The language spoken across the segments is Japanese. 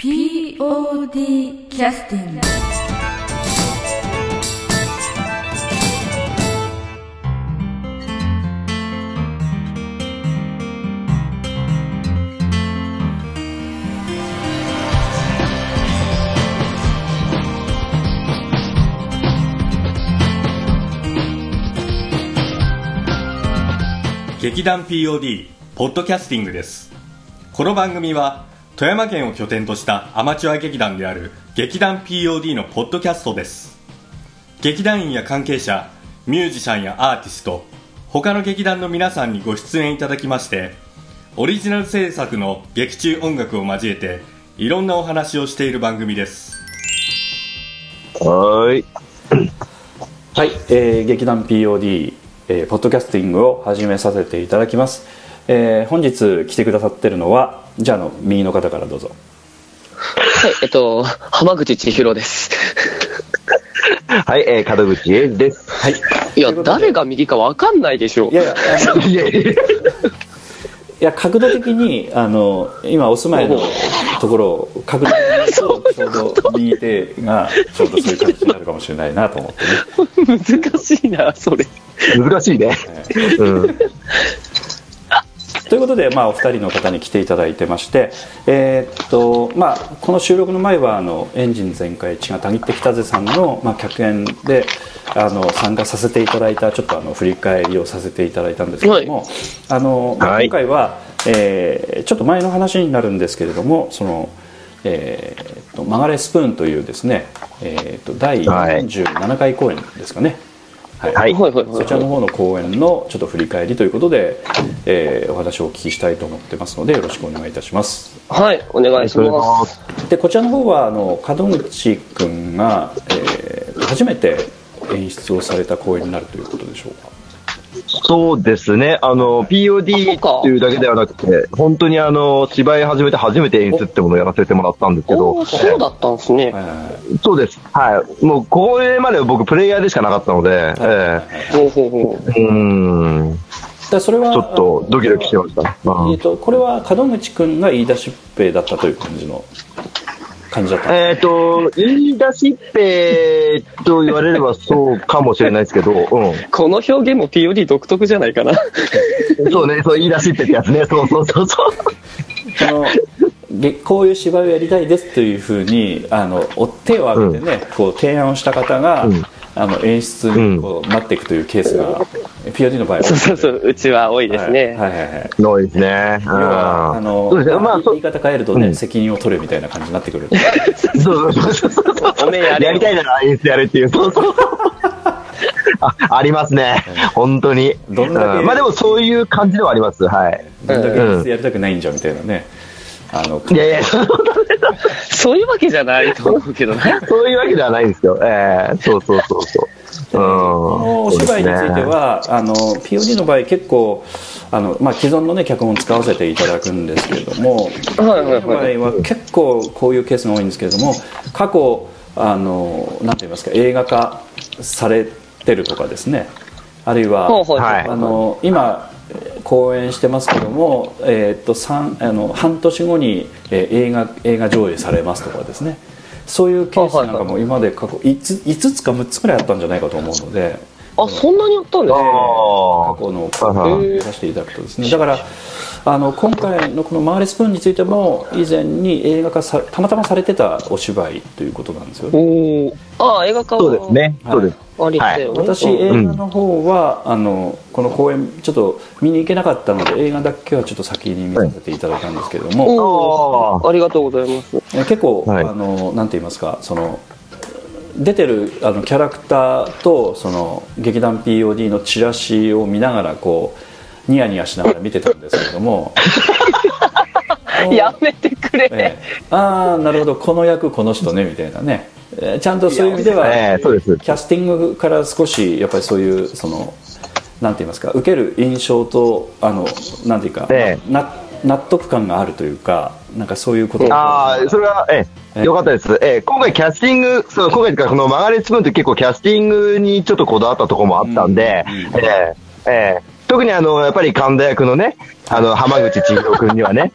POD キャスティング劇団 POD ポッドキャスティングです。この番組は富山県を拠点としたアマチュア劇団である劇団 POD のポッドキャストです。劇団員や関係者ミュージシャンやアーティスト他の劇団の皆さんにご出演いただきましてオリジナル制作の劇中音楽を交えていろんなお話をしている番組です。はーい。はい、えー劇団 POD、えーポッドキャスティングを始めさせていただきます、えー本日来てくださってるのはじゃああの右の方からどうぞはい、えっと、浜口千尋です。はい、えー、門口英二です。はいいや、誰が右かわかんないでしょい。やいやあのいいやいやいや角度的にあの今お住まいのところを角度的に言うと？ちょうど右手がちょうどそういう感じになるかもしれないなと思ってね 難しいな、それ。難しいね。うん。ということで、まあ、お二人の方に来ていただいてまして、えーっとまあ、この収録の前はあのエンジン全開血がたぎってきたぜさんの、まあ、客演であの参加させていただいたちょっとあの振り返りをさせていただいたんですけども、あのまあはい。今回は、えーちょっと前の話になるんですけれどもその、えーっとマガレスプーンというですね、えーっと第47回公演ですかね。はいはい。はい。はいはいそちらの方の公演のちょっと振り返りということで、えーお話をお聞きしたいと思ってますのでよろしくお願いいたします。はい、お願いしま。ます。でこちらの方はあの門口君が、えー初めて演出をされた公演になるということでしょうか？そうですね。あの、POD かっていうだけではなくて、本当にあの、芝居始めて初めて演出ってものをやらせてもらったんですけどそうだったんですね。そうです。はい。もう、これまでは僕プレイヤーでしかなかったので、えほうほうほう。えうーん。でそれはちょっとドキドキしてました。えーとこれは門口君が言い出しっぺだったという感じの感じだったえっ、と、言い出しっぺと言われればそうかもしれないですけど、うん。この表現も POD 独特じゃないかな。そうね、そう言い出しっぺってやつね。そうそうそうそう。そのげこういう芝居をやりたいですというふうにあのお手を挙げてね、こう提案をした方が、うんあの演出にこうなっていくというケースが、POD の場合はそうそうそう、うちは多いですね。はいはいはいはいのですね。要はあの。まあ、そ言い方変えるとね、うん責任を取れみたいな感じになってくるそうそうそうそう。おめえやれやりたいなら演出やれっていう。そうそう。あ、ありますね。本当に。どんだけうんまあでもそういう感じではあります。はい。どんだけ演出やりたくないんじゃみたいなねあのいやいや、そう そういうわけじゃないと思うけどね。そういうわけではないんですよ。ええそうそうそうそう。うん。このお芝居については、あの POD の場合結構あの、まあ、既存の、ね、脚本を使わせていただくんですけれどもはいはいはい POD の場合は結構こういうケースが多いんですけれども過去あのなんて言いますか映画化されてるとかですねあるいは、はいあの今公演してますけども、えーっと三あの半年後に、えー映画映画上映されますとかですね。そういうケースなんかも今まで過去 5, 5つか6つぐらいあったんじゃないかと思うので。あ、そんなにやったんですかあ過去の。ていただくとですね。だからあの今回のこの「マーレスプーン」についても以前に映画化さたまたまされてたお芝居ということなんですよね。ああ、映画化はそうですね。はい。そうです。ありだよね。私う。ん映画の方は、あのこの公演ちょっと見に行けなかったので映画だけはちょっと先に見させていただいたんですけれども、おー。ありがとうございます。え結構、はい。あのなんて言いますかその出てるあのキャラクターとその劇団 POD のチラシを見ながらこうニヤニヤしながら見てたんですけれども。やめてくれ。ええ。ああなるほど。この役この人ねみたいなね、えーちゃんとそういう意味では。キャスティングから少しやっぱりそういうそのなんて言いますか受ける印象とあのなんていうか、え。な納得感があるというかなんかそういうことをああ、それは、ええ、よかったです。ええ、今回キャスティング、そう、今回このマガレッツプーンって結構キャスティングにちょっとこだわったところもあったんで、ええ、ええ、特にあの、やっぱり神田役のね、あの、浜口千尋君にはね、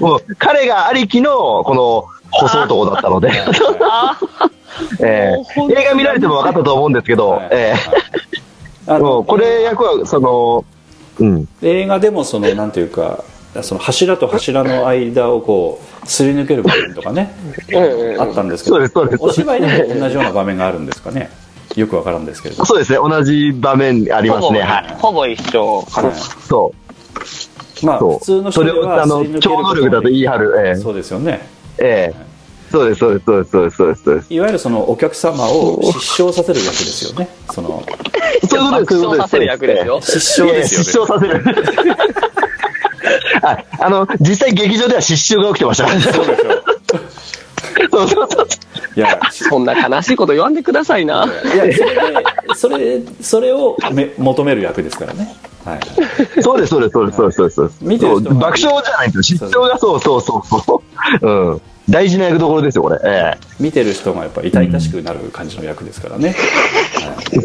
うん もう、彼がありきの、この、細男だったので、えー映画見られても分かったと思うんですけど、はい。えあーもうこれ役は、その、うん。映画でもそのなんていうかその柱と柱の間をこうすり抜ける場面とかね あったんですけどお芝居でも同じような場面があるんですかね？よくわからんですけれどそうですね、同じ場面ありますね、はい。ほぼ一緒かな。はいそう。まあそう普通の人でそれを、あのはすり抜、ける超能力だと言い張る。ええそうですよねええそうです、そうです、そうです、そうです、そうですそうです。いわゆるそのお客様を失笑させる役ですよねそのそういうことです、そういうことです。爆笑させる役ですよ失笑ですよね失笑させる。ああの、実際劇場では失笑が起きてましたからね。そうですよ。そうそうそう。いやそんな悲しいこと言わんでくださいな。いやそれでそれそれをめ求める役ですからねはいそうです、そうです、そうです、そうです、そうです。見て爆笑じゃないんですよ。失笑がそうそうそうそう。うん。大事な役どころですよ、これ。え見てる人がやっぱ痛々しくなる感じの役ですからね、え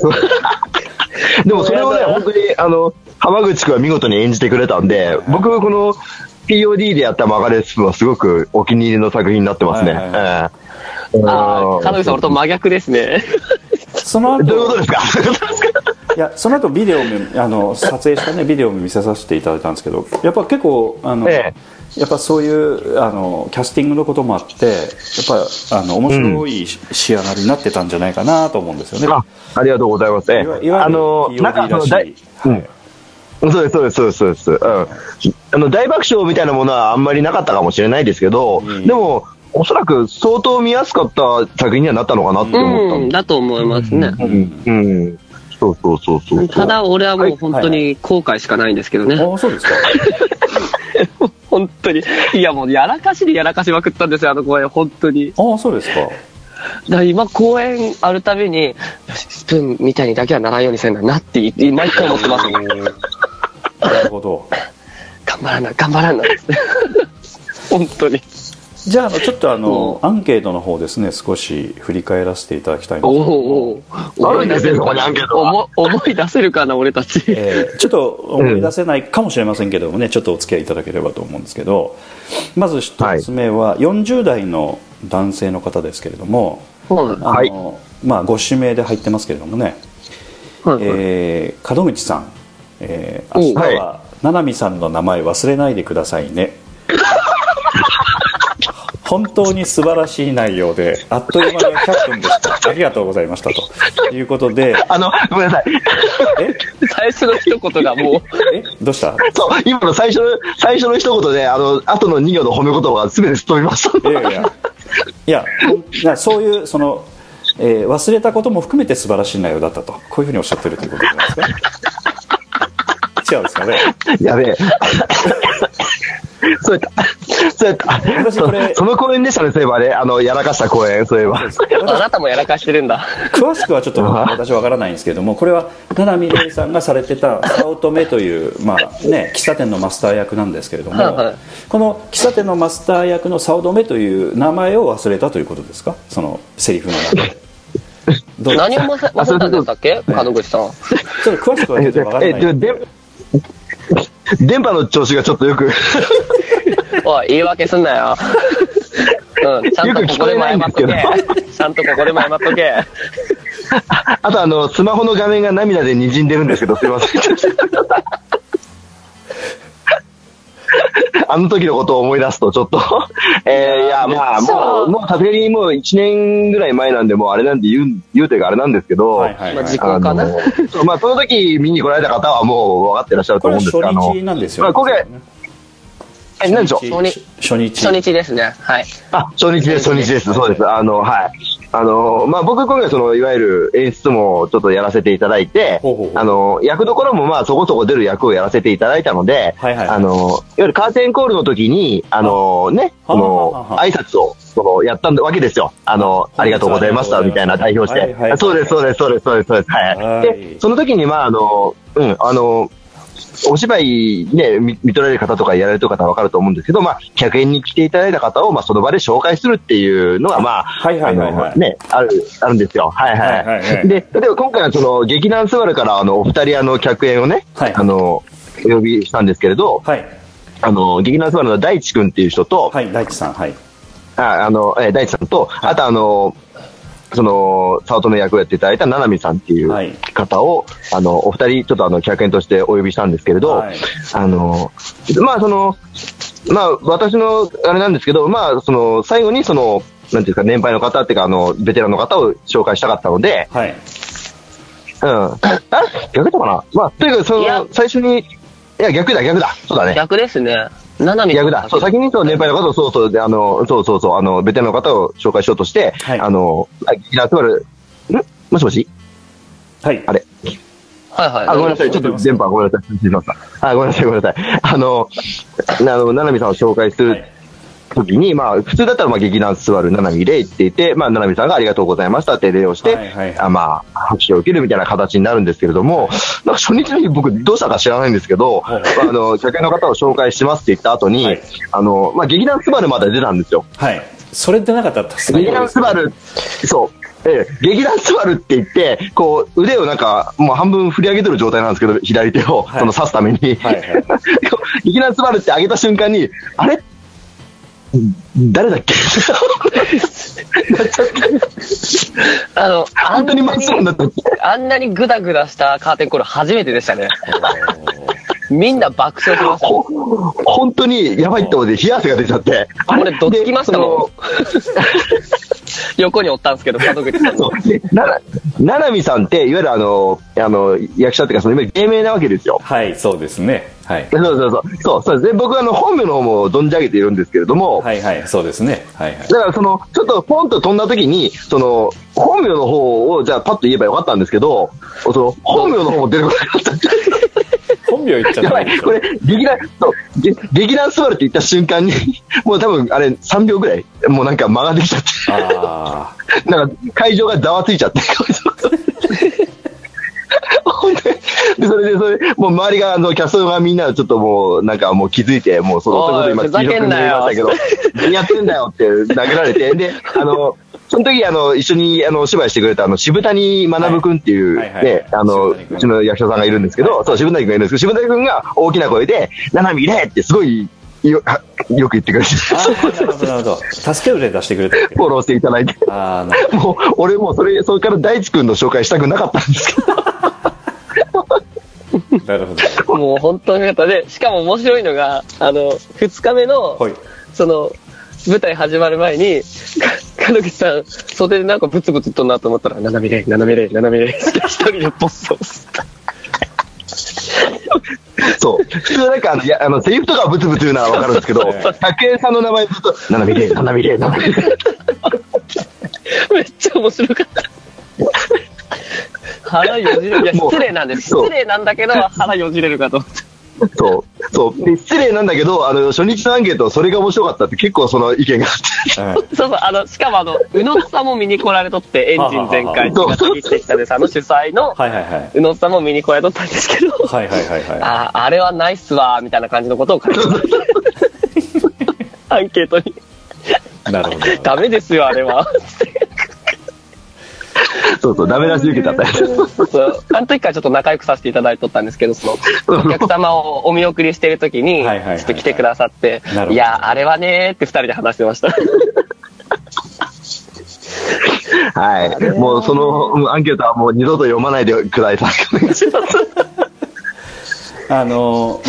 でもそれをね、本当に、あの、浜口君は見事に演じてくれたんで、僕、この POD でやったマガレスプはすごくお気に入りの作品になってますね。はいはいええ。あうんあ、彼女さん俺と真逆ですね。その後どういうことですか？いやその後ビデオもあの撮影したねビデオも見せさせていただいたんですけどやっぱ結構あの、えやっぱそういうあのキャスティングのこともあってやっぱあの面白い仕上がりになってたんじゃないかなと思うんですよね、あありがとうございます。ええいわあの、POD なんかそのらしい大、うんそうです、そうです、そうです、そうです。うん。あの、大爆笑みたいなものはあんまりなかったかもしれないですけど、うんでも、おそらく相当見やすかった作品にはなったのかなって思ったうんだと思いますね。うん。うん。そうそうそうそう。ただ俺はもう本当に後悔しかないんですけどね。ああそうですか 本当に。いやもうやらかしでやらかしまくったんですよ、あの公演、本当に。ああそうですかだ今公演あるたびに、スプーンみたいにだけはならんようにせんだなって毎回思ってます。なるほど頑張らな、頑張らなって。本当に。じゃああのちょっとあのアンケートの方ですね少し振り返らせていただきたいんでおすけどおおあるんですよそこにアンケートは。思思い出せるかな、俺たち。えーちょっと思い出せないかもしれませんけどもね、ちょっとお付き合いいただければと思うんですけど。まず一つ目は40代の男性の方ですけれども、はい。あのはいまあ、ご指名で入ってますけれどもね、はい。えー門口さん、えー明日おは七海さんの名前忘れないでくださいね本当に素晴らしい内容であっという間の100分でした。ありがとうございましたと。いうことであの、ごめんなさい。え？最初の一言がもう、え？どうした？そう、今の最初の、最初の一言で、あの、後の2行の褒め言葉が全てすっ飛びました。いやいやいや。いやいやそういうその、えー忘れたことも含めて素晴らしい内容だったと。こういうふうにおっしゃってるということじゃないですか？違うんですかねやべえ。そうやった。そうやった。私これそその公演でしたね、そういえばね。あの、やらかした公演、そういえば。あなたもやらかしてるんだ。詳しくはちょっと私は分からないんですけれどもこれは七海玲さんがされてた早乙女という、まあね、喫茶店のマスター役なんですけれども、はいはいこの喫茶店のマスター役の早乙女という名前を忘れたということですか？そのセリフの中で何を忘れたんでしたっけ門口さん。ちょっと詳しくはちょっと分からないえ、で、で、電波の調子がちょっとよく、おい、言い訳すんなよ。うん、ちゃんとここでも謝っとよく聞こえないんけ。ちゃんとここでも謝っとけ。あとあの、スマホの画面が涙で滲んでるんですけど、すいません。あの時のことを思い出すと、ちょっと、えー、いや、まあ、もう、もうさすがにもう1年ぐらい前なんで、もうあれなんで言う、言うてがあれなんですけど、はいはいはいまあ時効かな。まあ、その時見に来られた方はもう分かってらっしゃると思うんですが、あの初日、なんですよ、まあ、今回、え、何でしょう？初日初日ですね。はい。あ、初日です、初日です。そうです。あの、はい。あの、まあ、僕今回その、いわゆる演出もちょっとやらせていただいてほうほうほう、あの、役どころもまあそこそこ出る役をやらせていただいたので、はいはいはいあの、いわゆるカーテンコールの時に、あの、ね、はこの、ははは挨拶を、その、やったわけですよ。あの、ありがとうございました、みたいな代表しはいはいはいて。そうです、そうです、そうです、そうです。は。はいいで、その時にまあ、あの、うん、あの、お芝居ね、見見とられる方とかやられてる方はわかると思うんですけど、まあ、客演に来ていただいた方を、まあ、その場で紹介するっていうのが、まあ、はいはいはいね、ある、あるんですよ。はいはい。はいはいはいで、例えば今回はその、劇団スバルから、あの、お二人、あの、客演をね、はい。あの、お呼びしたんですけれど、はい。あの、劇団スバルの大地君っていう人と、はい大地さんはい。ああの、えー大地さんと、あとあの、その、早乙女役をやっていただいた七海さんっていうはい。方を、あの、お二人、ちょっとあの、客演としてお呼びしたんですけれど、はい。あの、まあその、まあ私の、あれなんですけど、まあその、最後にその、なんていうか、年配の方っていうか、あの、ベテランの方を紹介したかったので、はい。うん。あ逆だったかな。まあ、とにかくその、最初に、いや、逆だ、逆だ。そうだね。逆ですね。七海逆だ。そう、先にそう、年配の方を、そうそう、で、あの、そうそうそう、あの、ベテランの方を紹介しようとして、はいあの、あ、劇団集まる、ん？もしもし？はいあれ？はいはい。あ、ごめんなさい。ちょっと電波ごめんなさい。失礼しました。あ、ごめんなさい、ごめんなさい。あの、なあの、ななみさんを紹介する時に、まあ、普通だったら、まあ、劇団座るななみ礼って言って、まあ、ななみさんがありがとうございましたって礼をして、はいはいはい。あまあ、拍手を受けるみたいな形になるんですけれども、なんか初日の日僕どうしたか知らないんですけど、はいまあ、あの、客演の方を紹介しますって言った後に、はい。あの、まあ、劇団スバルまで出たんですよ。はい。それでなかったら助かり劇団スバル、そう。ええ、劇団スバルって言って、こう、腕をなんか、もう半分振り上げてる状態なんですけど、左手を、はい。その刺すために。はいはい。劇団スバルって上げた瞬間に、あれ？誰だっけ？なっちゃってあの、あん本当に真っ白になったっけあんなにグダグダしたカーテンコール初めてでしたね。みんな爆笑しました。ほ 本当にやばいって思って冷や汗が出ちゃって。あれ俺どつきました？もんで横におったんですけど、門口 さんなななみさんって、いわゆるあの、あの、役者っていうか、その、いわゆる芸名なわけですよ。はいそうですねはいそうそうそう。そう、そうですね。僕はあの、本名の方も存じ上げているんですけれども、はいはいそうですねはいはいだからその、ちょっとポンと飛んだ時に、その、本名の方を、じゃあパッと言えばよかったんですけど、その、本名の方も出てこなかった。本名言っちゃやばい、ダメでしょ。これ、劇団、そう、げ劇団座るって言った瞬間に、もう多分あれ3秒ぐらい、もうなんか間ができちゃって、あなんか会場がざわついちゃって、本当にで、それで、それ、もう周りが、あの、キャストがみんなちょっともう、なんかもう気づいて、もうその、そういうこと今、ふざけど、何やってんだよって投げられて、で、あの、その時、あの、一緒に、あの、お芝居してくれた、あの、渋谷学くんっていう、ね、あの、うちの役者さんがいるんですけど、そう、渋谷君がいるんですけど、渋谷君が大きな声で、ななみれってすごい、よ、はよく言ってくれて、なるほどなるほど。助け舟出してくれたわけフォローしていただいて。ああなるほもう、俺もうそれ、それから大地君の紹介したくなかったんですけど。ど。なるほど。もう本当によかった。で、しかも面白いのが、あの、二日目の、はい。その、舞台始まる前に、か門口さん、袖でなんかブツブツとんなと思ったら、斜めれ、斜めれ、斜めれ、って一人でボッソボソ。そう。普通なんかあの、いや、あの、セリフとかはブツブツ言うのはわかるんですけど、竹江さんの名前ずっと、ななみれ、ななみれ、ななみれ。めっちゃ面白かった。腹よじれる。いや、失礼なんです。失礼なんだけど、腹よじれるかと思って。そう。そう。で、失礼なんだけど、あの、初日のアンケート、それが面白かったって結構その意見があって。はい そうそう、あの、しかもあの、宇野津さんも見に来られとって、エンジン全開、茅ヶ崎ってきたでさんの主催の、はいはいはい宇野津さんも見に来られとったんですけど、はいはいはいはいああ、あれはナイスわー、みたいな感じのことを書いてました。アンケートに。なるほどダメですよ、あれは。そうそう、ダメ出し受けちゃったやつ。そうあの時からちょっと仲良くさせていただいとったんですけど、その、お客様をお見送りしてる時に、ちょっと来てくださっていや、あれはねーって二人で話してました。はい。もうそのうんアンケートはもう二度と読まないでください。あの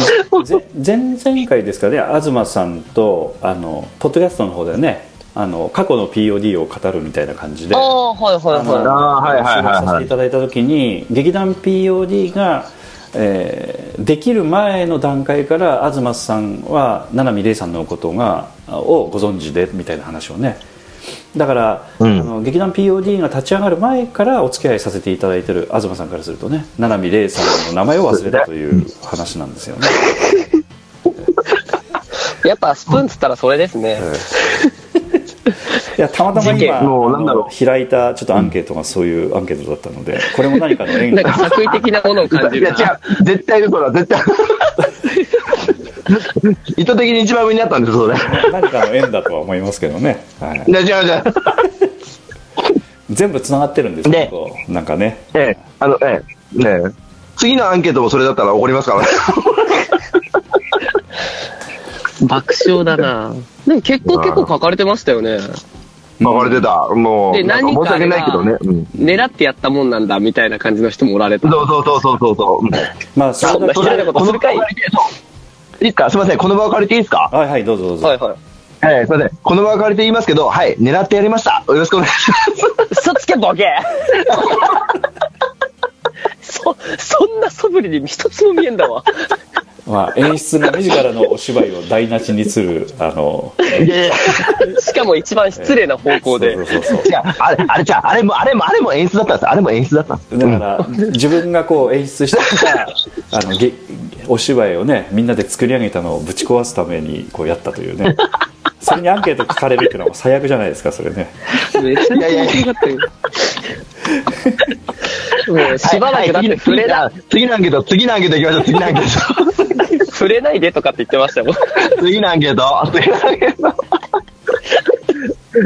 ぜ前々回ですかね東さんとあのポッドキャストの方でねあの過去の POD を語るみたいな感じでああ、はいはいはあーはいはいはいさせていただいた時に劇団 POD が、えーできる前の段階から東さんは七海玲さんのことがをご存知でみたいな話をねだから、うんあの劇団 POD が立ち上がる前からお付き合いさせていただいてる東さんからするとね七海玲さんの名前を忘れたという話なんですよね。い。やっぱスプーンっつったらそれですね。いやたまたま今もうなんだろう開いたちょっとアンケートがそういうアンケートだったのでこれも何かの縁なんか作為的なものを感じいや、る違。う。絶対嘘だ、絶対。意図的に一番上にあったんです、それ。何かの縁だとは思いますけどね、はい、いや、違う違う。全部つながってるんですよ、ねこうなんかねええ、あの、ええ、ねえ。次のアンケートもそれだったら怒りますからね。爆笑だな でも結構結構書かれてましたよね。まあ、割れてた。もう、で、なんか申し訳ないけどね。うん。狙ってやったもんなんだみたいな感じの人もおられた。そうそうそうそうそう まあそれだけそんな失礼なことするかいいいですか？すみません。この場を借りていいですか？はいはいどうぞどうぞ、はいはい。はい、すみません。この場を借りて言いますけど、はい、狙ってやりました。よろしくお願いします。嘘つけボケ そ、そんな素振りに一つも見えんだわ。まあ、演出が自らのお芝居を台無しにするあのしかも一番失礼な方向でそう。そうそう違う、あれ、あれじゃあ、あれも、あれも、あれも演出だったんです。あれも演出だったんです。だから、自分がこう演出してきたあのげお芝居をねみんなで作り上げたのをぶち壊すためにこうやったというねそれにアンケート書かれるっていうのは最悪じゃないですかそれねめちゃめちゃ面白かったよ。もうしばらくだって触れな、はい次のアンケート、次のアンケート行きましょう、次のアンケー触れないでとかって言ってましたもん。ト。次のアンケート、次のアンケート。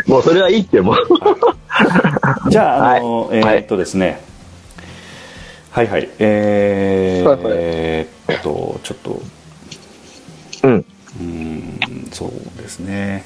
もうそれはいいって、もう。じゃああの、はいえーっとですねはいはいえーはいはいえーっとちょっとうん。うーんそうですね。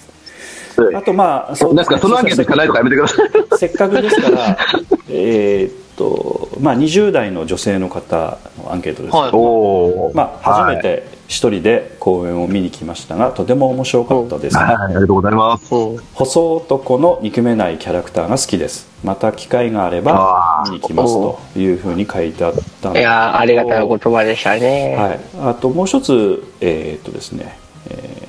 あとまあそうなんすか、そのアンケート聞かないとかやめてください。せっかくですから えーっとまあ20代の女性の方のアンケートです、はい。おー。まあ、初めて一人で公演を見に来ましたがとても面白かったです、はい、ありがとうございます。うん。細男の憎めないキャラクターが好きです。また機会があれば見に来ますというふうに書いてあったいやーありがたいお言葉でしたね。はい、あともう一つえーっとですねえ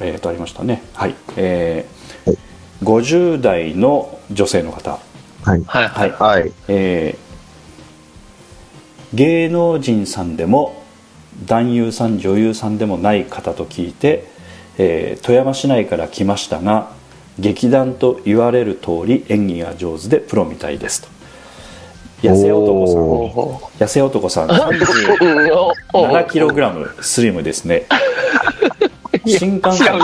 ーえーっとありましたねはいえー50代の女性の方はい。はいはい。はい。えー芸能人さんでも男優さん女優さんでもない方と聞いて、えー富山市内から来ましたが劇団と言われる通り演技が上手でプロみたいですと痩せ男さん。痩せ男さん。うん。おお7キログラムスリムですね。新幹線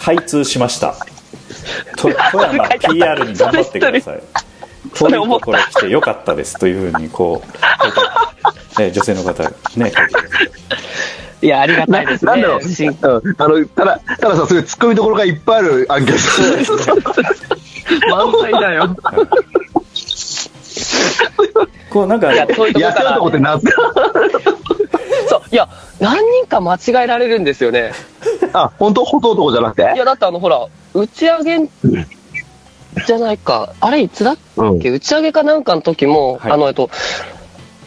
開通しました。と富山 PR に頑張ってください。遠いところ来てよかったですというふうにこう 女性の方ね書いてください。いや、ありがたいですね。なんだろう、新うんあの、ただ、たださ、そういう突っ込みどころがいっぱいあるアンケート。満載だよ。こうなんかいや、遠いとこってなんすかそう、いや、何人か間違えられるんですよね。あ、本当？細男じゃなくて？いや、だってあの、ほら、打ち上げじゃないか。あれ、いつだっうん。け打ち上げかなんかの時も、はい。あの、えっと、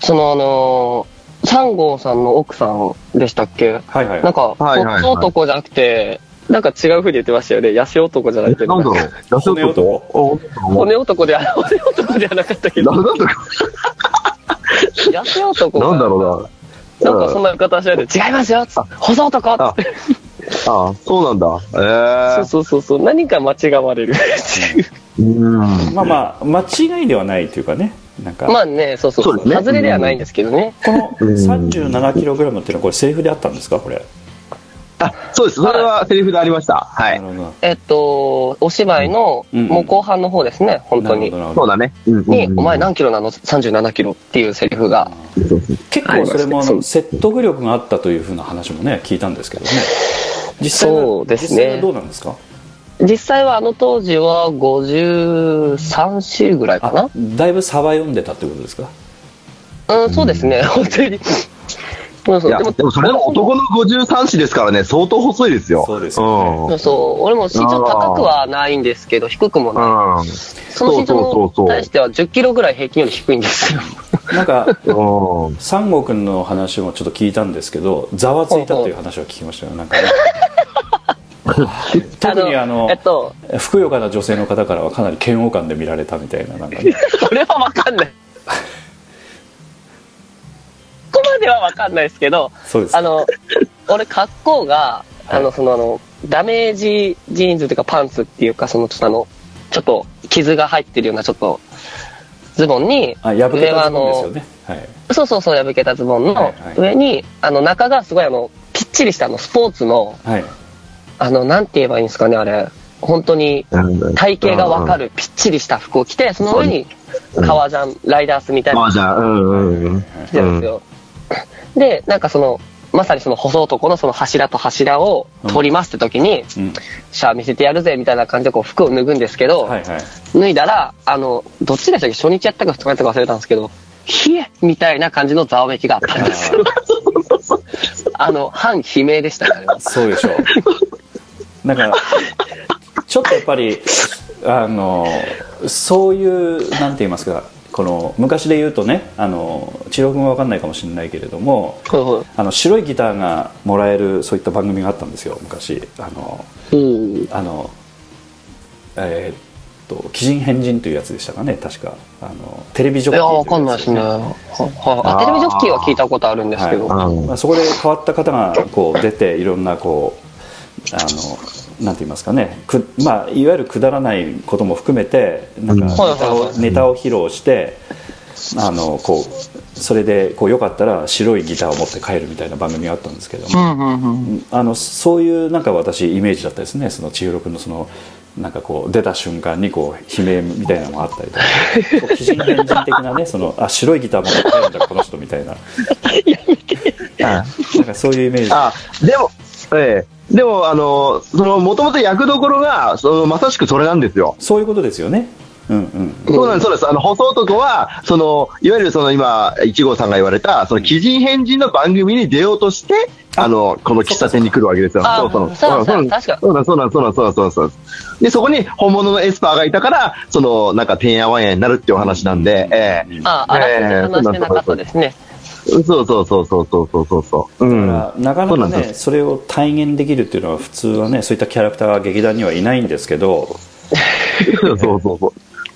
その、あのー、三号さんの奥さんでしたっけ？はいはいなんか、はいはいはい。細男じゃなくて、なんか違う風に言ってましたよね。痩せ男じゃなくて。なんだろう痩せ骨男お骨男では、骨男ではなかったけど、なんだろ痩せ男なんだろうなんかそんな形で、違いますよ細男っつって。な。あ、そうなんだ。ええそうそうそうそう。何か間違われるっていう。うん。まあまあ間違いではないというかねなんか、まあね、そうそうそうですね外れではないんですけどね。このうん 37kg っていうのはこれセリフであったんですか？これあ、そうです。それはセリフでありました。はい。えっと、お芝居の、うん。もう後半の方ですね、本当に。そうだね。に、うん。お前何キロなの ?37 キロっていうセリフが。結構それも説得力。があったというふうな話もね聞いたんですけどね。実際はそうですね。どうなんですか？実際はあの当時は53週ぐらいかあだいぶサバ読んでたってことですか？なうん、そうですね、本当に。そうそう。いや、でもそれは男の53子ですからね、相当細いですよ。そうですよそうそう。俺も身長高くはないんですけど、低くもない。その身長そうそうそうそうに対しては10キロぐらい平均より低いんですよ。なんかうん。三悟君の話もちょっと聞いたんですけどざわついたという話を聞きましたよなんかね 特にあのえっと、ふくよかな女性の方からはかなり嫌悪感で見られたみたいななんかね それはわかんない。まではわかんないですけど、そうです。あの、俺格好が、あの、はいそのあの、ダメージジーンズというかパンツっていうか、そのちょっとあの、ちょっと傷が入ってるようなちょっと、ズボンに、あ破け上はあたズボンですよの、ねはい。そうそうそう、破けたズボンのはいはい。上に、あの、中がすごいあの、ぴっちりしたあの、スポーツの、はい。あの、なんて言えばいいんですかね、あれ。本当に、体型がわかるぴっちりした服を着て、その上に、革ジャン、ライダースみたいな。まあじゃあ、うんうんうん。着てるんですよ。で、なんかその、まさにその細男のその柱と柱を取りますって時に、うん。シャア見せてやるぜみたいな感じでこう服を脱ぐんですけど、はいはい。脱いだら、あの、どっちでしたっけ？初日やったか2日やったか忘れたんですけど、冷えみたいな感じのざわめきがあったんですよ。あ の、半悲鳴でしたね、あれは。そうでしょう。なんかちょっとやっぱりあのそういうなんて言いますかこの昔で言うとねあの千尋君は分かんないかもしれないけれどもあの白いギターがもらえるそういった番組があったんですよ昔あのうん。あのえーっと「鬼人変人」というやつでしたかね確かあのテレビジョッキーいや、わというやつかんないですね。ははいあ、テレビジョッキーは聞いたことあるんですけど。はいうんまあ、そこで変わった方がこう出ていろんなこうあのなんて言いますかね。く、まあ、いわゆるくだらないことも含めてなんかネうん。タを,、ネタを披露してあのこうそれでこうよかったら白いギターを持って帰るみたいな番組があったんですけども、うんうんうん。あのそういうなんか私イメージだったですね。その千尋君のそのなんかこう出た瞬間にこう悲鳴みたいなのがあったりとか。こう鬼人変人的なねそのあ白いギター持って帰るんだこの人みたいな。あなんかそういうイメージ。あ、でも、ええでも、あの、その、もともと役どころが、その、まさしくそれなんですよ。そういうことですよねうんうんそうなんです、そうです。あの、細男は、その、いわゆるその今、一号さんが言われた、その、鬼人変人の番組に出ようとして、あの、この喫茶店に来るわけですよ。あそうそう。そうなんですそう確かそうなんそうなんそうなんそうなんそうなんそうなんで、そこに本物のエスパーがいたから、その、なんか、てんやわんやになるっていうお話なんで、ええあ、あらすじ話してなかったですね。そうそうそうそうそうそうそうそう。うん。だからなかそうなかねそれを体現できるっていうのは普通はねそういったキャラクターが劇団にはいないんですけど そうそうそうそう。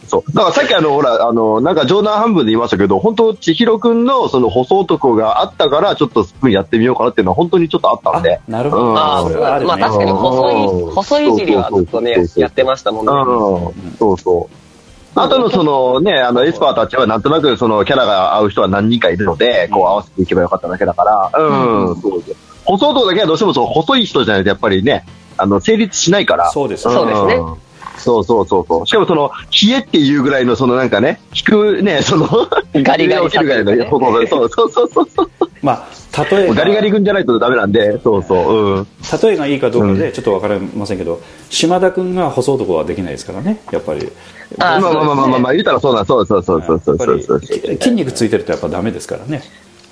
そう。だからさっきあの、ほら、あの、なんか冗談半分で言いましたけど、本当千尋くんのその細男があったから、ちょっとスプーンやってみようかなっていうのは本当にちょっとあったんで。あなるほどうんああ、それはあるねまあ確かに細うんい、細いいじりはずっとねそうそうそう、そうやってましたもんね。うん。そうそう。あとのそのね、あの、エスパーたちはなんとなくそのキャラが合う人は何人かいるので、こう合わせていけばよかっただけだから、うん、そうそう。細男だけはどうしてもそう、細い人じゃないとやっぱりね、あの、成立しないから。そうですそうですね。んそうそうそうそう。しかもその、冷えっていうぐらいの、そのなんかね、引くね、その、ガリガリ起きるぐらいの、さそうそうそうそうそう。まあ例えばガリガリ君じゃないとダメなんで、そうそう、うん。例えがいいかどうかでちょっと分かりませんけど、島田君が細男はできないですからねやっぱりあまあまあまあまあまあ、まあ、言うたらそうなん、そうそうそうそうそうそうそう。き筋肉ついてるとやっぱダメですからね、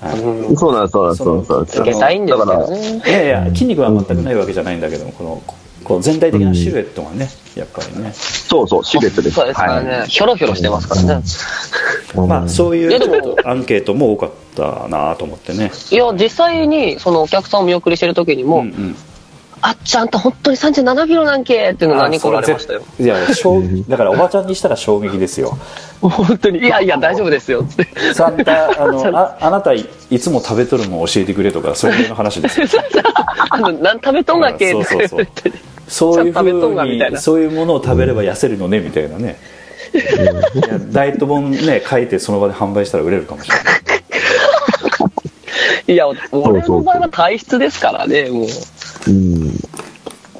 はいうんそうなん、そうなん、そうなん、そうなん。つけたいんですけだから、どね。いやいや筋肉は全くないわけじゃないんだけどもこのこう全体的なシルエットがねやっぱりね、そうそう、シルエットです。そうですからね、ひょろひょろしてますからね。はい。まあそういうアンケートも多かったなと思ってねいや、実際に、そのお客さんを見送りしてる時にも、うんうんあっちゃんと本当に37キロなんけっていうの何個られましたよ。いや衝だからおばちゃんにしたら衝撃ですよ本当に。いやいや、大丈夫ですよ。つって。サンタあのああなたいいつも食べとるもん教えてくれとかそういうの話ですよ あの、何食べとんがっけってそうそうそうそういうふうみたいなにそういうものを食べれば痩せるのねみたいなねいやダイエット本ね書いてその場で販売したら売れるかもしれないいや、俺の場合は体質ですからね、もう。うん。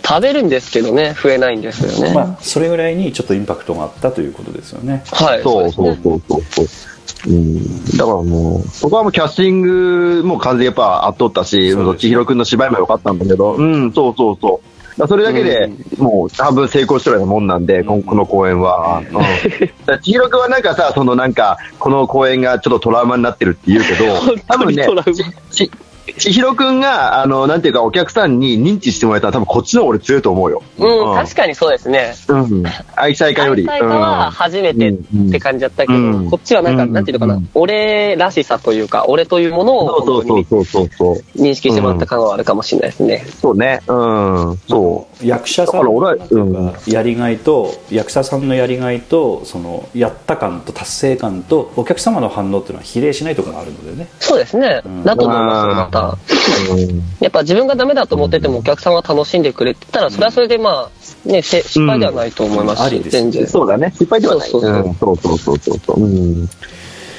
食べるんですけどね、増えないんですよね。まあそれぐらいにちょっとインパクトがあったということですよねはい。そうそうそうそうそう。うん。だからもう、そこはもうキャスティングも完全にやっぱ圧倒ったし、千尋くんの芝居も良かったんだけど、うん、そうそうそう。それだけで、もう半分成功してるようなもんなんで、ここの公演は。千尋くんはなんかさ、そのなんか、この公演がちょっとトラウマになってるって言うけど、多分ね千尋くんが、あの、なんていうか、お客さんに認知してもらえたら、多分こっちの俺強いと思うよ。うん、確かにそうですね。うん。愛妻家より。愛妻家は初めてって感じだったけど、うんこっちはなんか、うんなんていうのかな、うん俺らしさというか、俺というものをそうそうそうそうそう。認識してもらった感はあるかもしれないですね。そうね。うん。そ役者さんのやりがいと役者さんのやりがいとそのやった感と達成感とお客様の反応っていうのは比例しないところがあるのでねそうですね。んだと思いますよ、た。やっぱ自分がダメだと思っててもお客さんが楽しんでくれてたら、それはそれでまあ、ね、せ失敗ではないと思いますし、全然。そうだね。失敗ではない。そうそうそう。うん。そうそうそう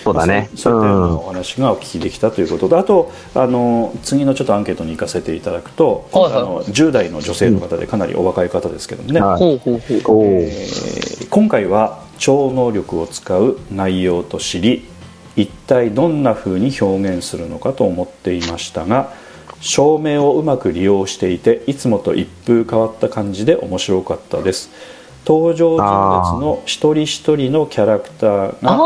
そうだね。そういったようなお話がお聞きできたということで、あとあの次のちょっとアンケートに行かせていただくと、はいはい。あの10代の女性の方でかなりお若い方ですけどもね、はいほうほうほう。おー。えー今回は超能力を使う内容と知り一体どんな風に表現するのかと思っていましたが照明をうまく利用していていつもと一風変わった感じで面白かったです。登場人物の一人一人のキャラクターがあ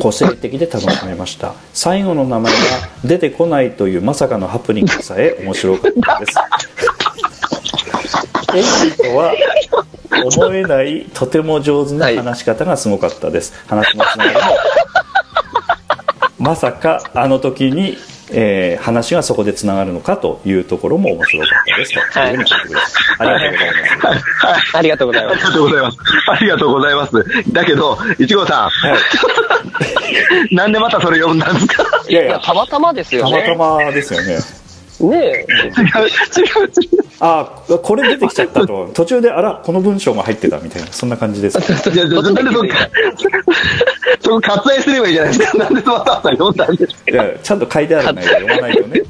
個性的で楽しめました。最後の名前が出てこないというまさかのハプニングさえ面白かったです。エイジとは思えないとても上手な話し方がすごかったです、話のつながりもまさかあの時に、えー話がそこでつながるのかというところも面白かったですというふうに書いてくれましたありがとうございますあ、ありがとうございます。ありがとうございます。ありがとうございます。だけど、いちごさん。なんでまたそれ読んだんですか？いや、いやたまたまですよたまね。たまですよねねえ。違う、違う、違う。あこれ出てきちゃったと。途中であらこの文章が入ってたみたいなそんな感じですいや、なんでそっか、そこ割愛すればいいじゃないですか。なんでわざわざ読んだんですか。いやちゃんと書いてある内容読まないとね、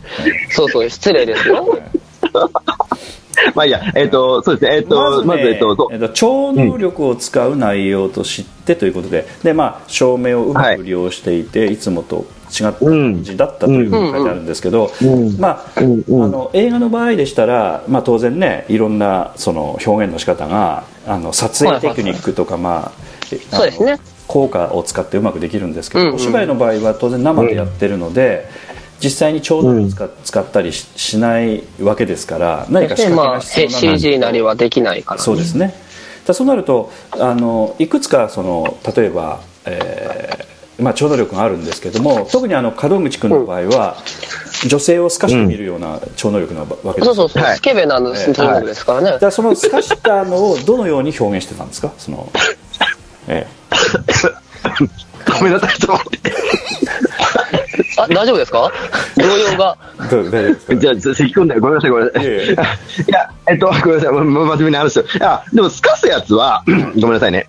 そうそう、失礼ですよ。まあいいや、えっ、と、そうですね、えっ、と、まず、ねえっ、と、そう。えっと超能力を使う内容と知ってということで、でまあ、照明をうまく利用していて、い、つもと違った感じだったというふうに書いてあるんですけど、まあうん。うん。あの映画の場合でしたら、まあ、当然ねいろんなその表現の仕方があの撮影テクニックとか、まあえあのそうですね。効果を使ってうまくできるんですけど、うん。うんお芝居の場合は当然生でやってるので、実際に超能力使,、使ったりししないわけですから何か仕で、掛けまあ、が必要な CG なりはできないから、そうですね。だそうなるとあのいくつかその例えば、えーまあ、超能力があるんですけども特にあの門口君の場合は、女性を透かして見るような超能力なわけですそうそうそう、はいスケベなのええ超能力ですからね。だからその透かしたのをどのように表現してたんですか？その、えごめんなさい、ちょっと待って。あ、大丈夫ですか？動揺が。えどう大丈夫ですか？じゃあ、咳込んで、ごめんなさい、ごめんなさい。いえいえ いや、えっと、ごめんなさい、ま真面目に話すよ。いや、でも、すかすやつは、ごめんなさいね。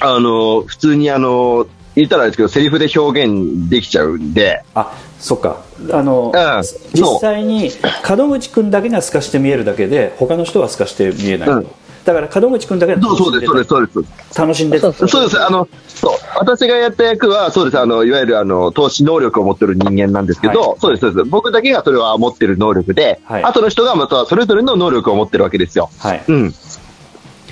あの、普通にあの、言ったらですけど、セリフで表現できちゃうんで、あそっかあの、うん実際に門口君だけが透かして見えるだけで他の人は透かして見えない、うんだから門口君だけがそうそうです、そうです、そうです。楽しんでそうです。あの、そう。私がやった役は、そうです。あの、いわゆる、あの、投資能力を持ってる人間なんですけど、はいそうです、そうです。僕だけがそれは持ってる能力で、はい後の人がまたそれぞれの能力を持ってるわけですよ。はいうん。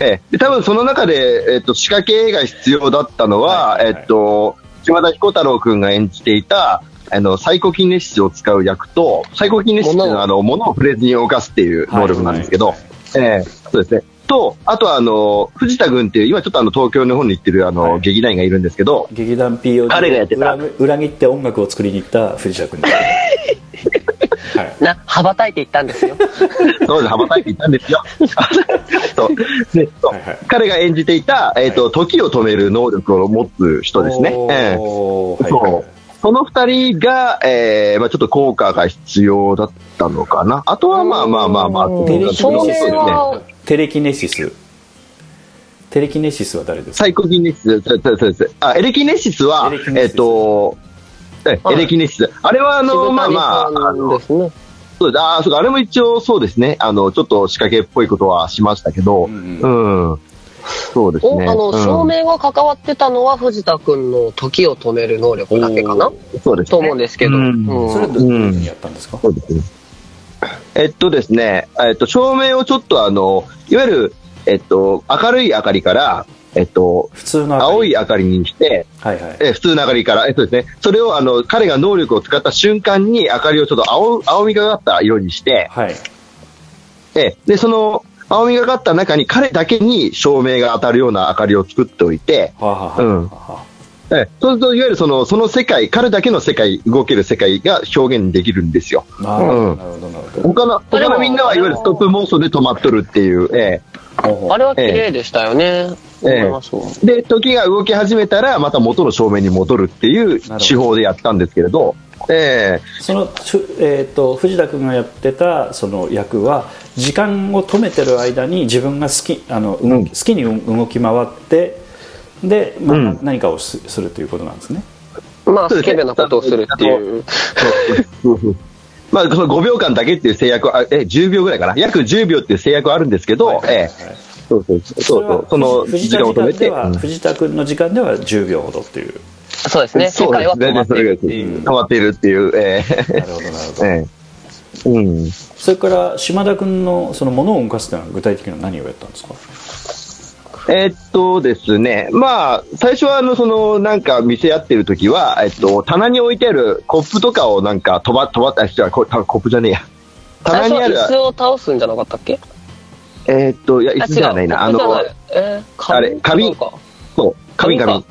ええ。で、多分その中で、えっと、仕掛けが必要だったのは、はいはいはい。えっと、島田彦太郎くんが演じていた、あの、サイコキネシスを使う役と、サイコキネシスっていうのは、あの、物を触れずに動かすっていう能力なんですけど、はいええ。そうですね。と、あとはあの、藤田軍っていう、今ちょっとあの、東京の方に行ってるあの、はい。劇団員がいるんですけど、劇団 POD 彼がやってた。裏裏切って音楽を作りに行った藤田君です、はい、な、羽ばたいていったんですよ。そうです、羽ばたいていたんですよ。そう。でそう。はいはい。彼が演じていた、えっ、と、時を止める能力を持つ人ですね。そう。その二人が、えーまあちょっと効果が必要だったのかな。あとはまあまあまあまあ、うんテレキネシス。はテレキネシス。テレキネシスは誰ですか？サイコキネシス。あ、エレキネシスはえっ、と、えはいエレキネシス。あれはあの、まあまあ、あのさんですね。そうです。あーそうか、あれも一応そうですね。あの、ちょっと仕掛けっぽいことはしましたけど、ううんん。そうですね。おあの、うん照明が関わってたのは藤田くんの時を止める能力だけかな？そうですね。と思うんですけど。うんうんそれはどういうふうにやったんですか、そうですね。えっとですね、えっと、照明をちょっとあの、いわゆる、えっと、明るい明かりから、えっと、普通の青い明かりにして、はいはい。え普通の明かりから、えっとですね、それをあの、彼が能力を使った瞬間に明かりをちょっと青、青みがかった色にして、はい。えで、その、青みがかった中に彼だけに照明が当たるような明かりを作っておいて、はあ、はあはあうん。はえそうすると、いわゆるその、その世界、彼だけの世界、動ける世界が表現できるんですよ。あなるほどうん。なるほど他の、他のみんなはいわゆるストップモーションで止まっとるっていう、えほうほうあれは綺麗でしたよね。思いますわ。えで、時が動き始めたら、また元の照明に戻るっていう手法でやったんですけれど、えその、えー、と藤田君がやってたその役は時間を止めてる間に自分が好きあの動き好きに動き回ってで、まあうん。何かをすするということなんですね。まあ、そうですねスケベなことをするっていう。えまあ、その5秒間だけっていう制約は、あえ、10秒ぐらいかな。約10秒っていう制約はあるんですけど、ええそうそうそうそうそう、その藤時間を止めて。藤田君の時間では10秒ほどっていう。そうですね。世そうですね。界は止まっているって止まっているっていう、えなるほどなるほど。えええうん。それから島田君のその物を動かすというのは具体的には何をやったんですか？えーっとですね、まあ、最初はあの、その、なんか見せ合ってる時は、えっと、棚に置いてあるコップとかをなんか飛ば、飛ばった、違う、コップじゃねえや。棚にある椅子を倒すんじゃなかったっけ？えーっと、いや、椅あ、子じゃないな。あのえー、あれ花瓶か。そう、花瓶花瓶。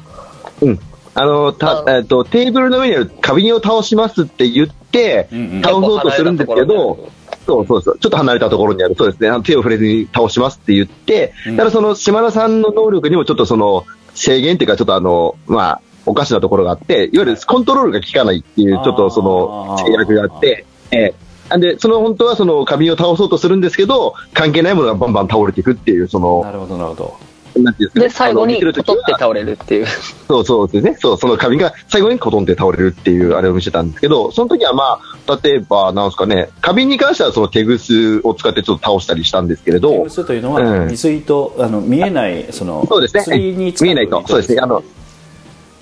うん。あの、た、あえっと、テーブルの上にある花瓶を倒しますって言って、うんうん。倒そうとするんですけど、そうそうそう、ちょっと離れたところにある、そうですね、あの手を触れずに倒しますって言って、うん。ただその島田さんの能力にもちょっとその制限っていうか、ちょっとあの、まあ、おかしなところがあって、いわゆるコントロールが効かないっていう、ちょっとその制約があって、ええ。なんで、その本当はその花瓶を倒そうとするんですけど、関係ないものがバンバン倒れていくっていう、その、なるほどなるほど。なんていうんですかねで、最後にコトって倒れるっていう。そうそうですね。そう、その花瓶が最後にコトンって倒れるっていうあれを見せたんですけど、その時はまあ、例えば、なんですかね、花瓶に関してはその手ぐすを使ってちょっと倒したりしたんですけれど、テグスというのはうん水糸あの見えないそのそうですね。に見えないと。そうですね。あの、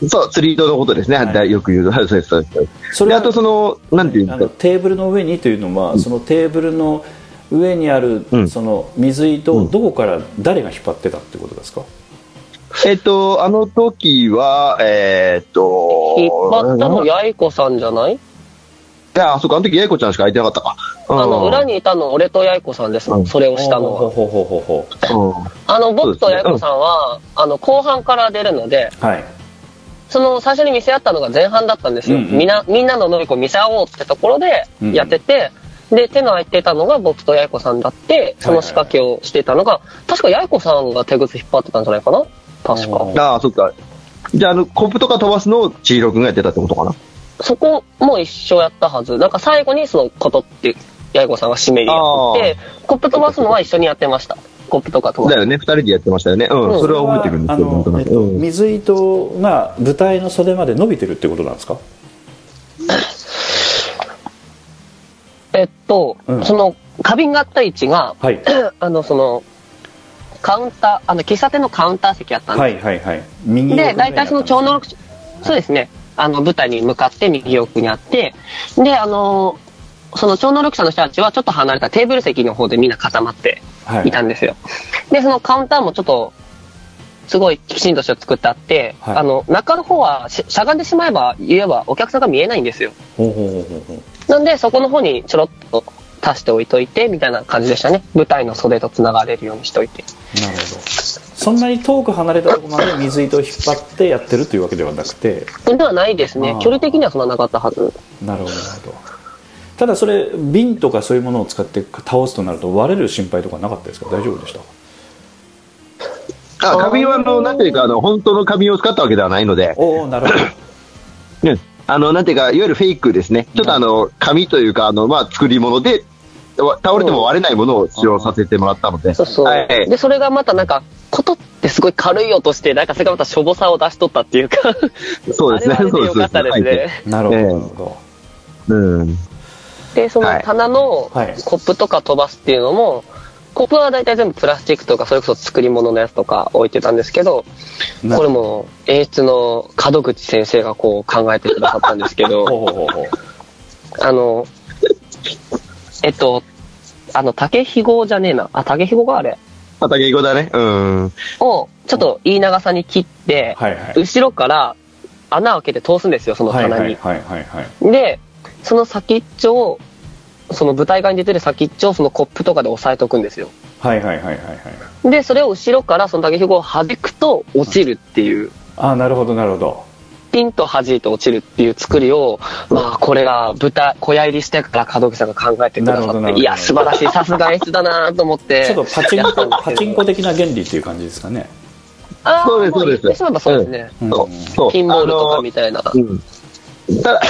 そう、釣り糸のことですね。はいだよく言う。はい、そうです、そうです。で、それはあとその、なんていうんですか。テーブルの上にというのは、そのテーブルの上にある、うん。その水糸をどこから誰が引っ張ってたってことですか、えっと、あの時は、えーっと、引っ張ったの、いやいこさんじゃない？や、あそこ、あの時、やいこちゃんしか空いてなかったか。あの、裏に。にいたの、俺とやいこさんです。うん。それをしたのは。ほうほうほうほうほうう。ん。あの、僕とやいこさんは、あの、後半から出るので、はい。その、最初に見せ合ったのが前半だったんですよ。うんうん。みんな、みんなの能力を見せ合おうってところでうんやってて、で、手の空いてたのが僕とやいこさんだって、その仕掛けをしてたのが、確かやいこさんが手ぐつ引っ張ってたんじゃないかな確か。うんああ、そっか。じゃあ、あの、コップとか飛ばすのを千尋くんがやってたってことかな。そこも一緒やったはず。なんか最後にそのことって、やいこさんが締めにやって、コップ飛ばすのは一緒にやってました。コップとか飛ばす。だよね、二人でやってましたよね。うん、うんそれは覚えてるんですけど、なん水糸が舞台の袖まで伸びてるってことなんですか？えっと、うん。その、花瓶があった位置が、はい。あの、その、カウンター、あの、喫茶店のカウンター席やったんです。はいはいはい。右で、大体その超能力者、そうですね、あの、舞台に向かって右奥にあって、で、あの、その超能力者の人たちはちょっと離れたテーブル席の方でみんな固まってい。たんですよ。で、そのカウンターもちょっと、すごいきちんとして作ってあって、はい。あの、中の方はししゃがんでしまえば、言えばお客さんが見えないんですよ。ほうほうほうほうなんで、そこの方にちょろっと足しておいといて、みたいな感じでしたね。舞台の袖と繋がれるようにしといて。なるほど。そんなに遠く離れたところまで水糸を引っ張ってやってるというわけではなくて。ではないですね。距離的にはそんななかったはず。なるほど。なるほどただそれ瓶とかそういうものを使って倒すとなると割れる心配とかなかったですか？大丈夫でした？あ、花瓶は、あの、なんていうか、あの、本当の花瓶を使ったわけではないので、おおなるほど。うんあの、なんていうか、いわゆるフェイクですね。ちょっとあの、紙というか、あの、まあ、作り物で、わ倒れても割れないものを使用させてもらったので。そうそう。はい。で、それがまたなんか、ことってすごい軽い音して、なんかそれがまたしょぼさを出しとったっていうか、そうですねそうですよかったですね。なるほどええなるほうん。で、そのはい棚のはいコップとか飛ばすっていうのも、コップは大体全部プラスチックとか、それこそ作り物のやつとか置いてたんですけど、どこれも演出の門口先生がこう考えてくださったんですけど、あの、えっと、あの、竹ひごじゃねえな。あ、竹ひごがあれ。畑子だね。うん。を、ちょっといい長さに切って、はいはい後ろから穴を開けて通すんですよ、そのはい棚に。はいはいはいはいで、その先っちょを、その舞台側に出てる先っちょをそのコップとかで押さえとくんですよ。はいはいはいはいはいで、それを後ろからその竹ひごを弾くと落ちるっていう、ああなるほどなるほどピンと弾いて落ちるっていう作りを、まあ、これが舞台、小屋入りしてから門口さんが考えてくださって、なるほどなるほどいや、素晴らしい、さすが演出だなと思って。ちょっとパチンやったコパチンコ的な原理っていう感じですかねあーそうですそうですそうですね。うんそう。そう。ピンボールとかあみたいな。のうん。ただ、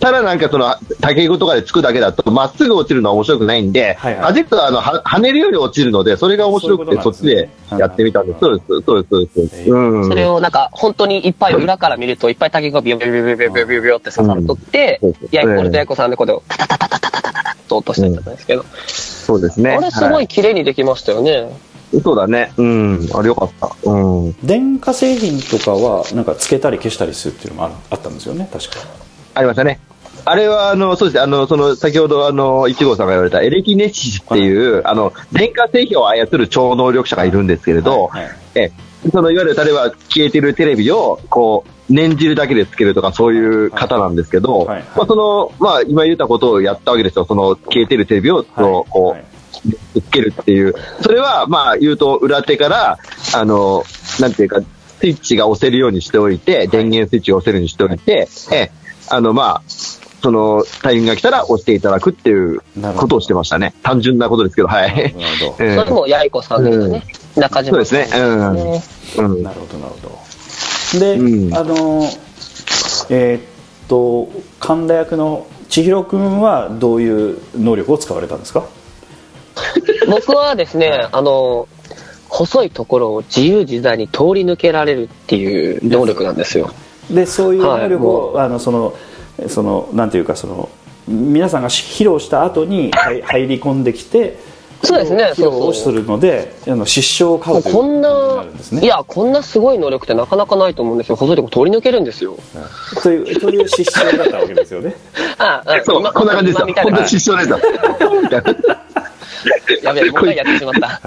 ただなんかその、竹子とかでつくだけだと、まっすぐ落ちるのは面白くないんで、はいはい弾くとあの、は跳ねるより落ちるので、それが面白くて、そっちでやってみたんです。そうです、そうです、そうです。うん。それをなんか、本当にいっぱい裏から見ると、いっぱい竹がビヨビヨビヨビヨビヨビヨビヨって刺さっとってうん、やいこれとやいこさんでこれをタタタタタタタタタと落としていったんですけど、そうですね。あれすごい綺麗にできましたよね。そうだね。うん。あれよかった。うん。電化製品とかはなんかつけたり消したりするっていうのもあったんですよね確かありましたね。あれは、あの、そうですね、あの、その、先ほど、あの、一号さんが言われたエレキネシスっていう、あの、電化製品を操る超能力者がいるんですけれど、はい。はいえ、その、いわゆる、例えば、消えてるテレビを、こう、念じるだけでつけるとか、そういう方なんですけど、はい。はい。まあ、その、まあ、今言ったことをやったわけですよ。その、消えてるテレビを、こう、はい。つけるっていう。それは、まあ、言うと、裏手から、あの、なんていうか、スイッチが押せるようにしておいて、電源スイッチが押せるようにしておいて、え、あの、まあ、その、タイミングが来たら押していただくっていうことをしてましたね。単純なことですけど、はい。なるほええ。それもやいこさんでしたね。中島さんそうですね。うん。なるほどなるほど。で、うん。あのえーっと神田役の千尋君はどういう能力を使われたんですか？僕はですね、あの、細いところを自由自在に通り抜けられるっていう能力なんですよ。でそういう能力はいを、あのそのそのなんていうかその皆さんが披露した後に入入り込んできてそうですね披露をするのであの失笑を買うというこんなねいや、こんなすごい能力ってなかなかないと思うんですよ。細いとこ通り抜けるんですよ。というという失笑だったわけですよね ああ、そう、今こんな感じですよ。今みたいな本当に失笑ですよ。やべえ、もう一回やってしまった。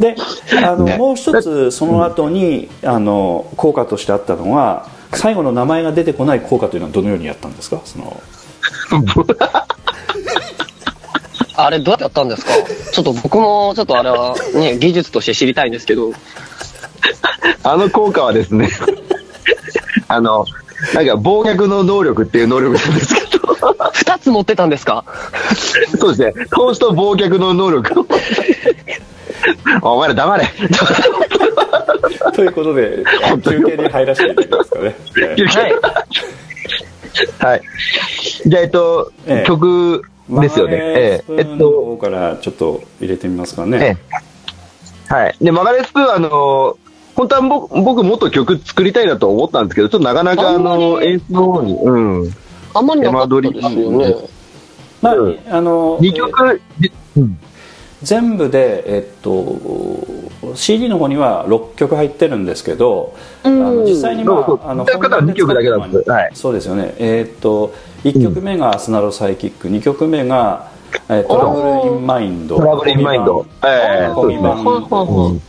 であの、ね。もう一つその後に、あの効果としてあったのは最後の名前が出てこない効果というのはどのようにやったんですか？その。あれどうやってやったんですか？ちょっと僕も、ちょっとあれはね、技術として知りたいんですけど。あの効果はですね、あの、なんか、暴虐の能力っていう能力なんですけど、二つ持ってたんですか？そうですね、投資と暴虐の能力を。お前ら黙れ。ということで中継に入らせていただきますかね、えーはい。はい。じゃあ、えっと、ええ曲ですよね。えええっと、方からちょっと入れてみますかね、ええはい。で、マガレースプーン、あの、本当は僕、僕もっと曲作りたいなと思ったんですけど、ちょっとなかなか、ああんまの、り演出の方に、うん。あんまりなかったですよね。まあうんあの2曲、でうん全部で、えっと、CD の方には6曲入ってるんですけど、あの実際に、まそうそう。あ、あの歌う方は二曲だけなんですはい。そうですよね、えっと1曲目が「スナロサイキック」2曲目が「えー。トラブル・イン・マインド」トラブルインマインド。ええアコギ版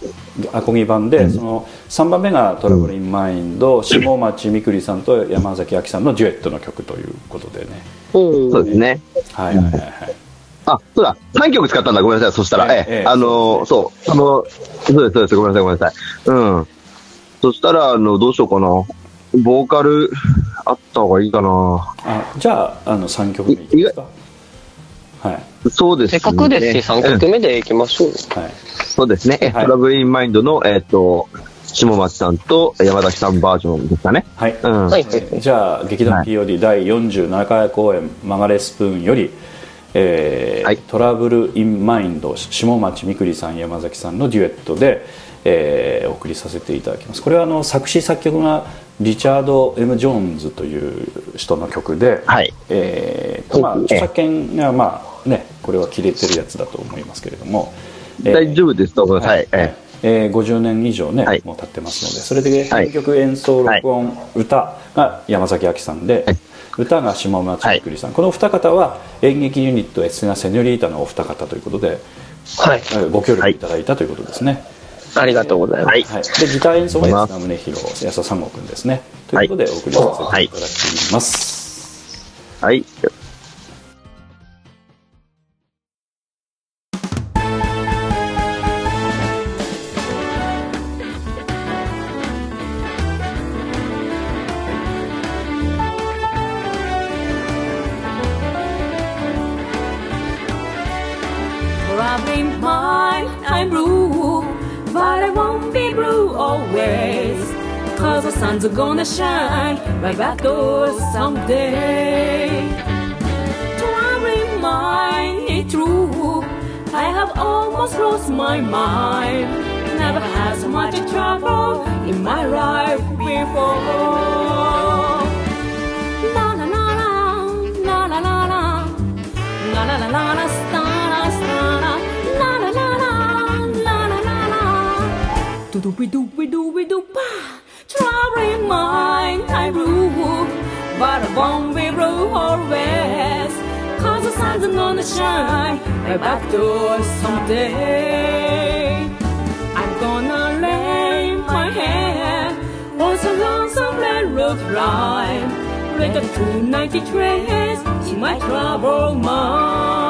アコギ版で、その3番目が「トラブル・イン・マインド」下町みくりさんと山崎亜紀さんのデュエットの曲ということでね。うん。そうですね。はいはいはいはいあ、そうだ、3曲使ったんだ、ごめんなさい、そしたら。えええあの、そう、その、そうです、そうです、ごめんなさい、ごめんなさい。うん。そしたら、あの、どうしようかな。ボーカル、あった方がいいかな。あじゃああの3曲目いきますか？はいそうですね。せっかくですし、3曲目でいきましょう。はいそうですね。えはいトラブルインマインドの、えっ、と、下松さんと山崎さんバージョンですかね。はい、うん。はいえーじゃあ劇団はい POD 第47回公演「曲がれスプーン」より、えーはい。トラブル・イン・マインド下町みくりさん山崎さんのデュエットで、えーお送りさせていただきます。これはあの作詞作曲がリチャード・ M・ ジョーンズという人の曲で、はい。えーとまあ、ええ著作権がまあねこれは切れてるやつだと思いますけれども、えー大丈夫ですと思います。はい。ええー50年以上ね、はい。もう経ってますのでそれではい。編曲演奏録音、歌が山崎亜紀さんで、はい歌が下松みくりさん、このお二方は演劇ユニットエスナ・セニョリータのお二方ということで、はい。えーご協力いただいたということですね、ありがとうございます。はい。はい、でギター演奏が安田宗弘安田三郷君ですね。ということでお送りさせていただきます、はい。Rubbing the sun's gonna shine right back door someday. To remind it true, I have almost lost my mind. Never had so much trouble in my life before. La la la la, la la la la, la la la la la, sta la la, la la la la, la la la. Do do be do be do be do ba. Trouble mine I rule, but I won't be rule always. Cause the sun's gonna shine right back door someday. I'm gonna lay my head on some lonesome railroad line. With the 290 trains in my troubled mind.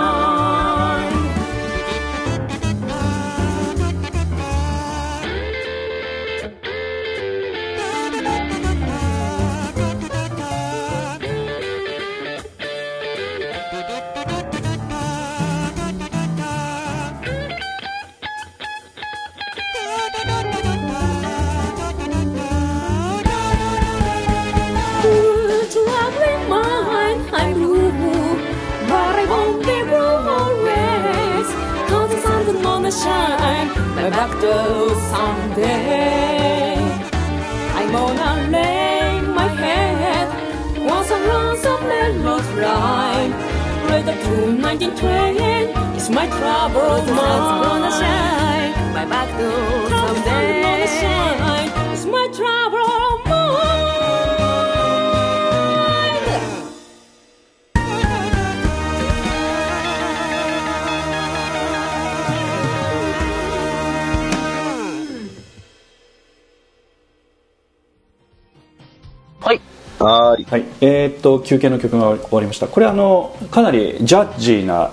と休憩の曲が終わりましたこれあのかなりジャッジーな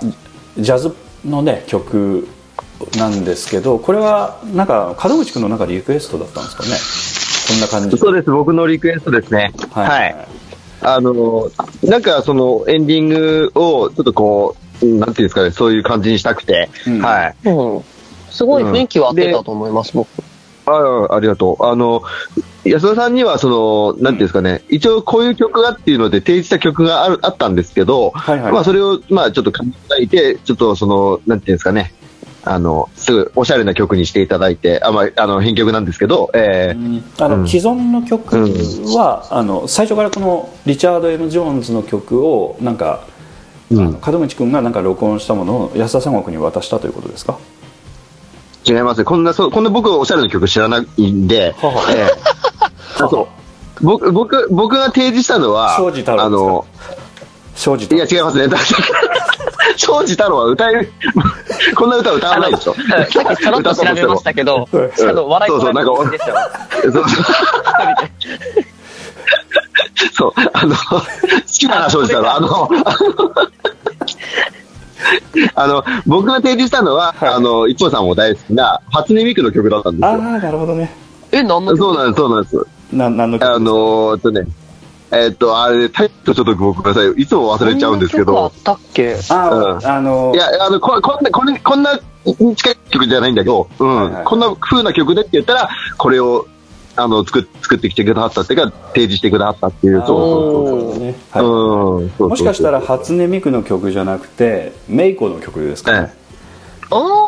ジャズのね曲なんですけどこれはなんか門口君の中でリクエストだったんですかね？こんな感じそうです、僕のリクエストですね。はいはい。あの、なんかそのエンディングをちょっとこう、なんていうんですかね、そういう感じにしたくて、うんはい。うん。すごい雰囲気は合ってたと思います、僕。あありがとう。あの、安田さんには、その、なんていうんですかね、一応こういう曲がっていうので提示した曲があるあったんですけど、はいはい。まあそれを、まあちょっと考えて、ちょっとその、なんていうんですかね、あの、すぐおしゃれな曲にしていただいて、あ、まあ、あの、編曲なんですけど、えー。あの、うん。既存の曲は、あの最初からこのリチャード・ M・ ジョーンズの曲をなんか、うん。門口君がなんか録音したものを安田三国に渡したということですか？違いますね。こんな、そう、こんな僕おしゃれな曲知らないんで、ははえー あそう。僕、僕、僕が提示したのは、庄司太郎ですか？あの、庄司いや違いますね。庄司太郎は歌える、こんな歌歌わないでしょ。さっきちょろっと調べましたけど、うんあの、笑いそうそうなんか声でしたよ。そうそうそう、あの、好きだな、庄司太郎。あの、あの、僕が提示したのは、あの、一方さんも大好きな、初音ミクの曲だったんですよ。ああなるほどねえ、なんのそうなんです、そうなんです。な何の曲あのー、とね、えっと、あれ、タイトルちょっとごめんなさい。いつも忘れちゃうんですけどあっ。たっけあうんあのいや、あの、ここんな、これ、こんな近い曲じゃないんだけど、うん、はいはいこんな風な曲でって言ったら、これを、あの、作っ、作ってきてくださったっていうか、提示してくださったっていう、そうそうそう。もしかしたら初音ミクの曲じゃなくてメイコの曲ですかね、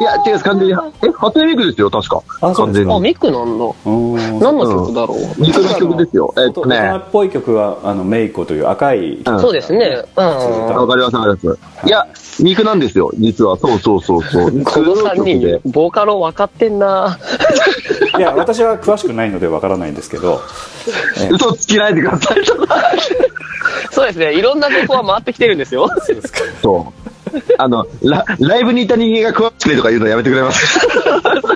いや、違うです、完全に。え、初音ミクですよ、確か。あそうですかあ、完全に。ミクなんだ。うん何の曲だろう？ミクの曲ですよ。えっと大人ね、っぽい曲はあのメイコという赤い、うんそうですね。うん。わかります、わかります。いや、ミクなんですよ、実は。そうそうそうそう。この3曲人で、ボーカロ分かってんな。いや私は詳しくないのでわからないんですけど嘘つきないでください。そうですね。いろんな情報は回ってきてるんですよ。そう。あの、ラライブにいた人間が詳しくてとか言うのやめてくれます。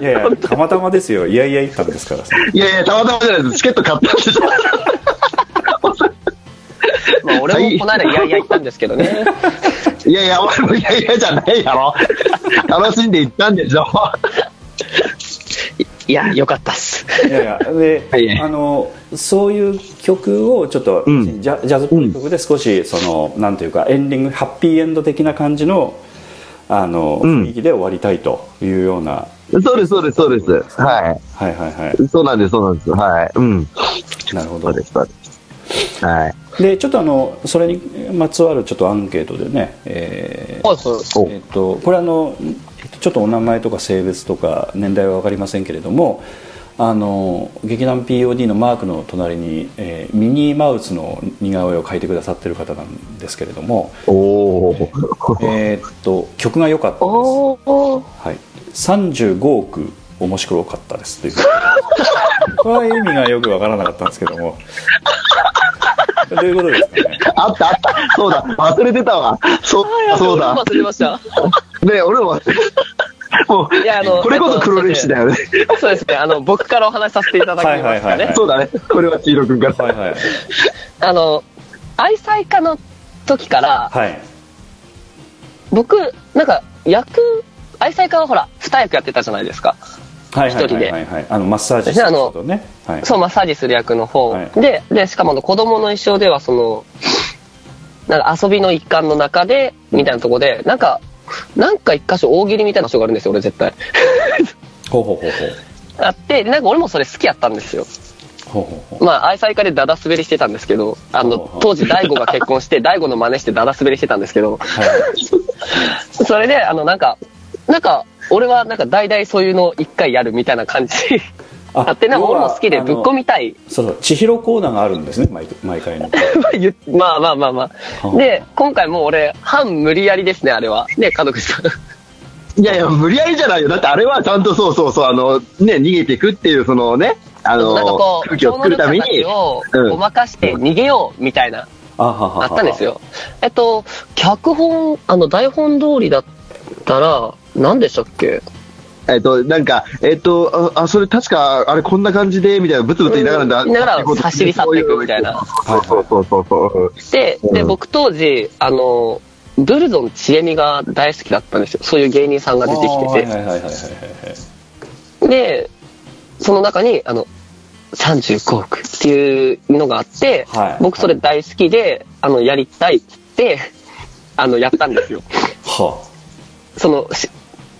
いやいやたまたまですよいやいや言ったんですからさいやいや、たまたまじゃないです。チケット買ったんですよ。まあ、俺もこの間、いやいや言ったんですけどね。いやいや、俺もいやいやじゃないやろ。楽しんで行ったんでしょ。いや、よかったっす。いやいやで、はいあのそういう曲をちょっと、うんジャジャズっぽい曲で少しそのなんていうかエンディングハッピーエンド的な感じのあの、うん雰囲気で終わりたいというような、そうです、そうです、そうです。ははいはいはいい。そうなんです、そうなんです。はい。うん。なるほどそうです、そうです。はい。でちょっとあのそれにまつわるちょっとアンケートでね、えーはいはい。おえっと、これあのえっとちょっとお名前とか性別とか年代は分かりませんけれどもあの劇団 POD のマークの隣に、えーミニーマウスの似顔絵を描いてくださってる方なんですけれども、おー。えーっと曲が良かったです。はい、35億面白かったですというこれは意味がよく分からなかったんですけどもどういうことですかね？あった、あった。そうだ。忘れてたわ。そうそうだ。忘れました。ね俺も忘れもう、いやあのこれこそ黒歴史だよね。そうですね。あの、僕からお話しさせていただきますかはいはいはいはねい。そうだね。これは千尋くんから。はいはいあの、愛妻家の時から、はい僕、なんか、役、愛妻家はほら、二役やってたじゃないですか。はいはい一人ではい。はいあのマッサージする人ね。はい。そう、マッサージする役の方。はい。で、で、しかもあの子供の一生では、その、なんか遊びの一環の中で、みたいなとこで、なんか、なんか一箇所大喜利みたいな場所があるんですよ、俺絶対。ほうほうほうほう。あって、でなんか俺もそれ好きやったんですよ。まあ、愛妻家でダダ滑りしてたんですけど、あの当時大悟が結婚して、大悟の真似してダダ滑りしてたんですけど、はい。それで、あの、なんか、なんか、俺はなんか大々そういうのを一回やるみたいな感じあって、なんか俺も好きでぶっ込みたい。そうそう千尋コーナーがあるんですね毎毎回のまあまあまあまあ。で、今回もう俺、半無理やりですね、あれは。ね、門口さん。いやいや、無理やりじゃないよ。だってあれはちゃんとそうそうそう、あの、ね、逃げていくっていう、そのね、あのなんかこ、う、空気を作るために、をうんごまかして逃げようみたいな、あはははあったんですよ。えっと、脚本、あの、台本通りだったら、何でしたっけ？えっと、なんか、えっと、あ、あそれ確か、あれこんな感じで、みたいな、ブツブツ言いながらだ、うん言いながら走り去っていくみたいなそうそうそうそうそう。で、で、うん僕当時、あの、ブルゾンちえみが大好きだったんですよ。そういう芸人さんが出てきてて。で、その中に、あの、35億っていうのがあって、はい僕それ大好きで、あの、やりたいって、あの、やったんですよ。はその、し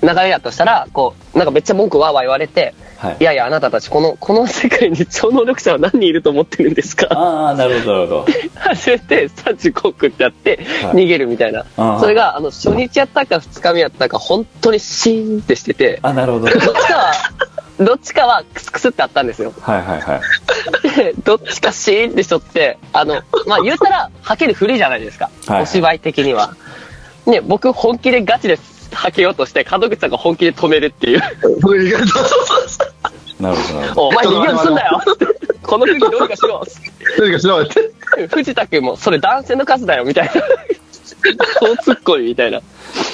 流れやとしたら、こう、なんかめっちゃ文句わーわー言われて、あはい。いやいや、あなたたち、この、この世界に超能力者は何人いると思ってるんですか？ああなるほどなるほど。初めて35億ってやって、はい。逃げるみたいな。それが、あの、初日やったか2日目やったか、本当にシーンってしてて、あなるほど。どっちかは、どっちかはクスクスってあったんですよ。はいはいはい。で、どっちかシーンってしとって、あの、まあ、言うたら、はけるふりじゃないですか。はいお芝居的には。ね、僕本気でガチではけようとして、門口さんが本気で止めるっていう。なるほどなるほどお前逃げようとすんだよこの国どうにかしろとにかくしろって。藤田君も、それ男性の数だよ、みたいな。そうツッコミみたいな。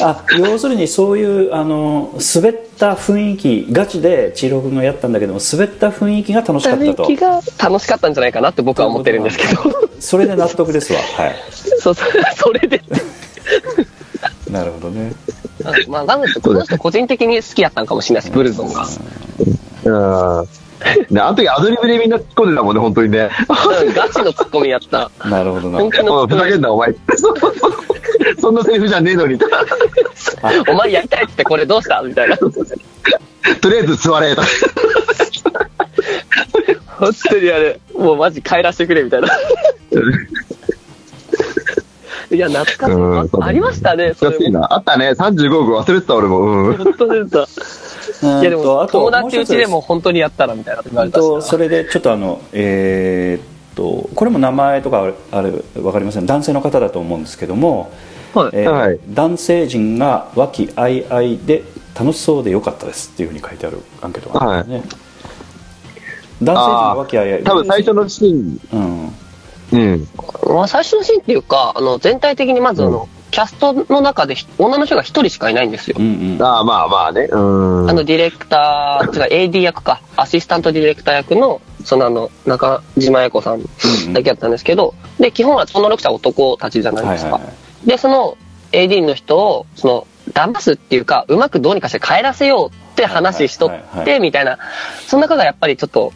あ要するにそういうあの滑った雰囲気ガチで千尋君がやったんだけども滑った雰囲気が楽しかったと気が楽しかったんじゃないかなって僕は思ってるんですけど。それで納得ですわはいそう、それで。なるほどねまあ、なので、この人個人的に好きやったんかもしれないです、ブルゾンが。うん。ね、あの時アドリブでみんな突っ込んでたもんね、本当にね。うんガチのツッコミやった。なるほどな本気のふざけんな、お前。そんなセリフじゃねえのに。と お前やりたいってこれどうした？みたいな。りあえず座れ。当にあれ、もうマジ帰らせてくれみたいな。いや、懐かしい。あありましたね、それも。難しいな。あったね。35億忘れてた、俺も。うん。本当出た。いやでも、友達うちでも本当にやったらみたいなって言われたそれでちょっとあのえーっとこれも名前とかあるある分かりません男性の方だと思うんですけども、はいえーはい男性陣が和気あいあいで楽しそうでよかったですっていうふうに書いてあるアンケートがあるんですね、男性陣が和気あいあい多分最初のシーン。うんうん。まあ、最初のシーンっていうか、あの、全体的にまずあの、キャストの中でひ女の人が一人しかいないんですよ。うんうんああ、まあまあね。うん。あの、ディレクター、違う、AD 役か、アシスタントディレクター役の、そのあの、中島英子さんだけやったんですけど、で、基本は超能力者は男たちじゃないですか。はいはいはいで、その AD の人を、その、騙すっていうか、うまくどうにかして帰らせようって話しとはいはいはいはって、みたいな、その中がやっぱりちょっと、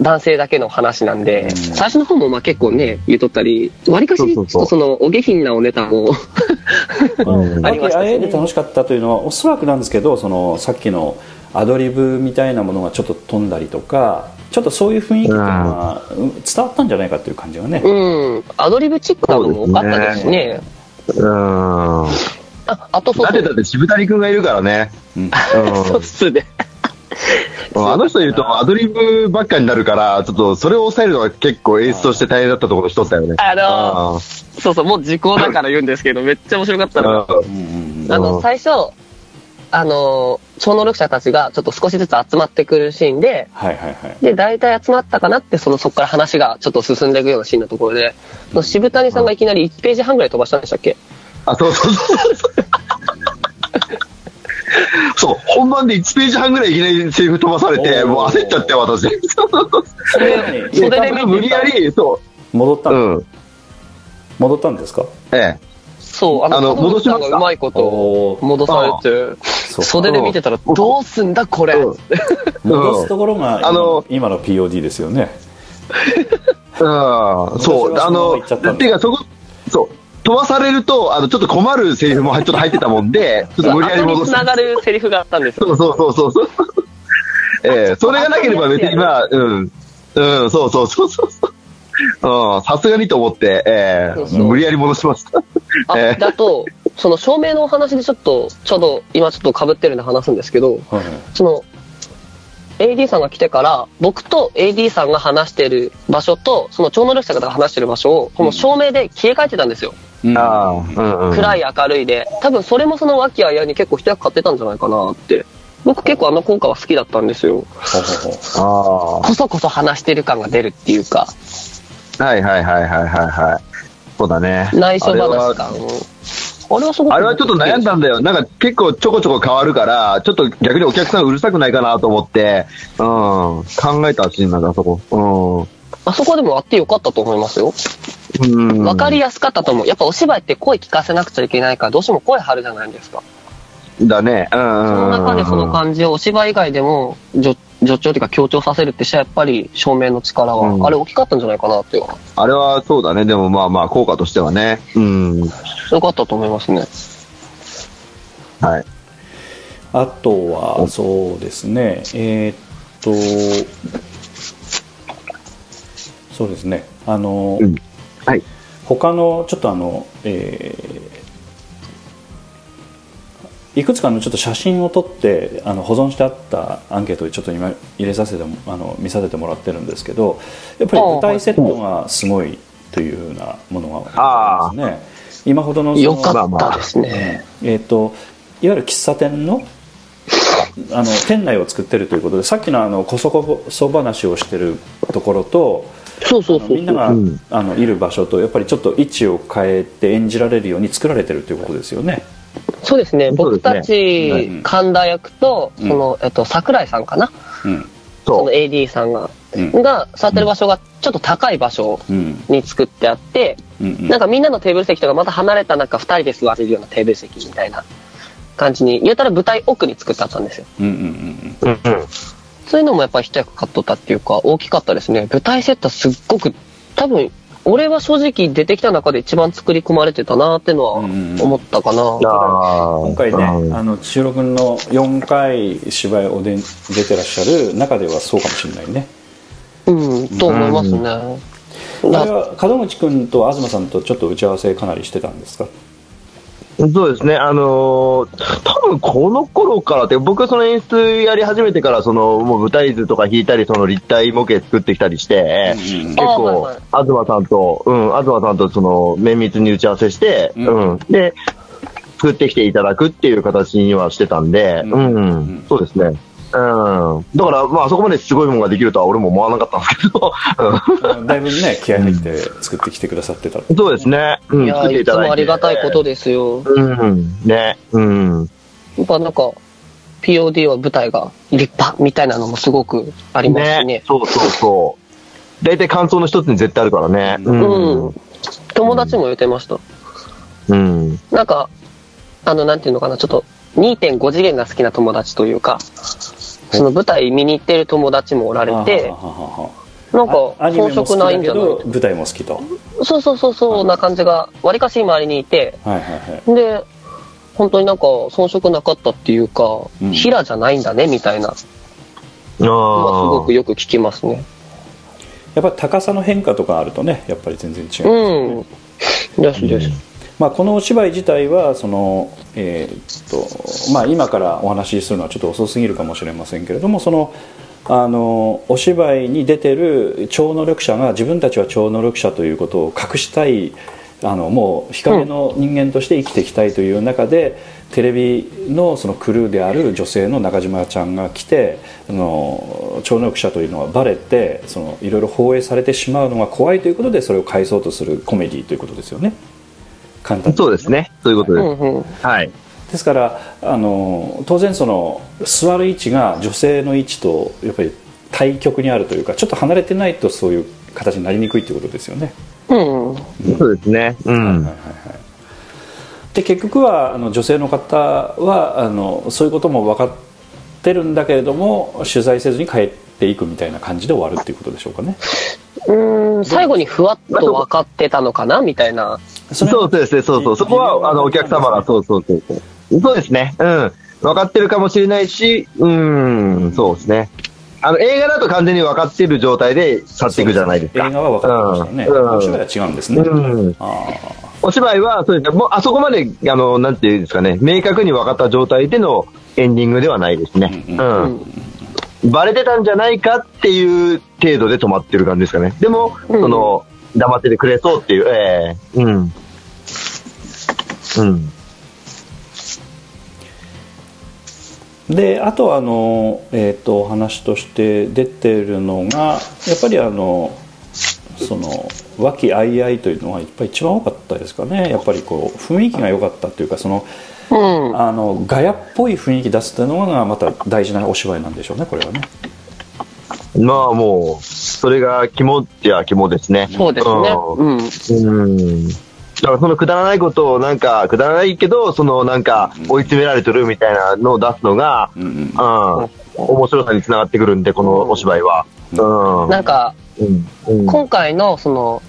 男性だけの話なんで、最初の方もまあ結構ね、言うとったり、わりかし、ちょっとその、お下品なおネタも、うん。ありましたしね。あえて楽しかったというのはおそらくなんですけどそのさっきのアドリブみたいなものがちょっと飛んだりとかちょっとそういう雰囲気っていうのはうん伝わったんじゃないかという感じがね、うん、アドリブチックなのも多かったですしね。うん。あ、あとそうそう。だってだって渋谷君がいるからね。うん。そうっすね。うん。あの人いるとアドリブばっかになるから、ちょっとそれを抑えるのが結構演出として大変だったところの一つだよね。あのあそうそう、もう時効だから言うんですけど、めっちゃ面白かったの。あの、うん。最初、あの、超能力者たちがちょっと少しずつ集まってくるシーンで、はいはいはい。で、大体集まったかなって、その、そこから話がちょっと進んでいくようなシーンのところで、渋谷さんがいきなり1ページ半ぐらい飛ばしたんでしたっけ？あ、そうそうそうそう。そう、本番で1ページ半ぐらいいきなりセリフ飛ばされて、もう焦っちゃって、私。それそれで多分無理やり、そ戻ったう、んうん。戻ったんですか？ええ。そう、あの、あの戻しました。うまいこと戻されて、そう袖で見てたら、どうすんだこれ、うん。戻すところが今あの今の POD ですよね。うん、そう、あのっていうか、そこ、そう、飛ばされると、あの、ちょっと困るセリフもちょっと入ってたもんで、ちょっと無理やり戻す。後に繋がるセリフがあったんですよ。そうそうそうそうそう。ええそれがなければ別にまあ、うん。うん、そうそうそうそう。うん、さすがにと思って、ええそうそう無理やり戻しました。あ、ええだと、その照明のお話でちょっと、ちょうど今ちょっと被ってるんで話すんですけど、はいその、AD さんが来てから、僕と AD さんが話してる場所と、その超能力者が話してる場所を、この照明で切り替えてたんですよ。うんああ、うんうん。暗い明るいで。多分それもその和気あいあいに結構一役買ってたんじゃないかなって。僕結構あの効果は好きだったんですよ。あこそこそ話してる感が出るっていうか、あ、はいはいはいはいはいはい。そうだね。内緒話感。あれはすごく。あれはちょっと悩んだんだよ。なんか結構ちょこちょこ変わるから、ちょっと逆にお客さんうるさくないかなと思って、うん、考えたシーンなんだ、あそこ。あそこでもあってよかったと思いますよ。わかりやすかったと思う。やっぱお芝居って声聞かせなくちゃいけないから、どうしても声張るじゃないですか。だね。うんうんうん。その中でその感じをお芝居以外でも助助長というか強調させるってしたらやっぱり照明の力は、うんあれ大きかったんじゃないかなっていうあれはそうだね。でもまあまあ、効果としてはね。うん。よかったと思いますね。はい。あとはそうですねえーっとそうですね。あの、うん。はい。他のちょっとあの、えーいくつかのちょっと写真を撮ってあの保存してあったアンケートでちょっと今入れさせてもあの見させてもらってるんですけどやっぱり舞台セットがすごいというふうなものがありますね。今ほどのそのよかったですね。えー、といわゆる喫茶店のあの店内を作ってるということでさっきのあのこそこそ話をしてるところとそうそうそう。みんなが、うん。あのいる場所とやっぱりちょっと位置を変えて演じられるように作られてるということですよね。そうですね。僕たち、うん。神田役と、うん。その、えっと、桜井さんかな？うん。その。AD さんが、うん。が座ってる場所がちょっと高い場所うん。に作ってあって、うんうん。なんかみんなのテーブル席とかまた離れた中二人で座れるようなテーブル席みたいな感じに、言うたら舞台奥に作ってあったんですよ。うんうんうん。うんうん。そういうのもやっぱり一役買っとったっていうか、大きかったですね。舞台セットすっごく、多分、俺は正直出てきた中で一番作り込まれてたなっていうのはうんうん思ったかな。あ今回ね、うんあの千代君の4回芝居おでん出てらっしゃる中ではそうかもしれないね。うん、と思いますね。あれなは門口君と東さんとちょっと打ち合わせかなりしてたんですか？そうですね、あのー多分この頃からって、僕はその演出やり始めてから、そのもう舞台図とか引いたり、その立体模型作ってきたりして、うんうん結構、はい東さんと、うん、東さんとその綿密に打ち合わせして、うん。うん、で、作ってきていただくっていう形にはしてたんで、ううんん、うん。そうですね。うん。だから、まあ、あそこまですごいものができるとは俺も思わなかったんですけど、だいぶね気合入って作ってきてくださってた。うん、そうですね。うん、いや作っていつも。ありがたいことですよ。うん、ね、うん。やっぱなんか、POD は舞台が立派みたいなのもすごくありますしね。そうそうそう。大体感想の一つに絶対あるからね。ううん。友達も言ってました。うん。なんか、あの、なんていうのかな、ちょっと2.5次元が好きな友達というか、その舞台見に行ってる友達もおられてなんか遜色ないんじゃない？ど舞台も好きと。そうそうそうそうな感じがわりかし周りにいて。はいはいはい。で本当になんか遜色なかったっていうか、うん。平じゃないんだねみたいな。あのはすごくよく聞きますね。やっぱり高さの変化とかあるとねやっぱり全然違う、うん。ですです、まあ、このお芝居自体はその、えーっとまあ、今からお話しするのはちょっと遅すぎるかもしれませんけれどもそのあのお芝居に出てる超能力者が自分たちは超能力者ということを隠したいあのもう日陰の人間として生きていきたいという中で、テレビのそのクルーである女性の中島ちゃんが来てあの超能力者というのはバレてそのいろいろ放映されてしまうのが怖いということでそれを返そうとするコメディということですよね簡単にそうですね。そういうことうです。んうんはい。ですからあの当然その座る位置が女性の位置とやっぱり対極にあるというかちょっと離れてないとそういう形になりにくいということですよね。うんそうですね。うん。で結局はあの女性の方はあのそういうことも分かってるんだけれども取材せずに帰っていくみたいな感じで終わるっていうことでしょうかね。うん最後にふわっと分かってたのかなみたいなそうですね、そうそう。そこは、あの、お客様が、そうそうそうそう。そうですね。うん。分かってるかもしれないし、うん、そうですね。あの、映画だと完全に分かってる状態で去っていくじゃないですか。映画は分かってましたね。うんお芝居は違うんですね。うん。あお芝居は、そうですね。もう、あそこまで、あの、なんていうんですかね、明確に分かった状態でのエンディングではないですね。うんうん。バレてたんじゃないかっていう程度で止まってる感じですかね。でも、うんその、黙っててくれそうっていう、ええ。うん。うん。であとあの、えー、とお話として出てるのがやっぱりあのその和気あいあいというのがやっぱり一番多かったですかね。やっぱりこう雰囲気が良かったというかそのうん。あのガヤっぽい雰囲気出すというのがまた大事なお芝居なんでしょうねこれはねまあもう、それが肝っちゃ肝ですね。そうですねうんうん。うん。だからそのくだらないことをなんか、くだらないけど、そのなんか追い詰められてるみたいなのを出すのが、うん。面白さにつながってくるんで、このお芝居は。うん。なんか。今回のその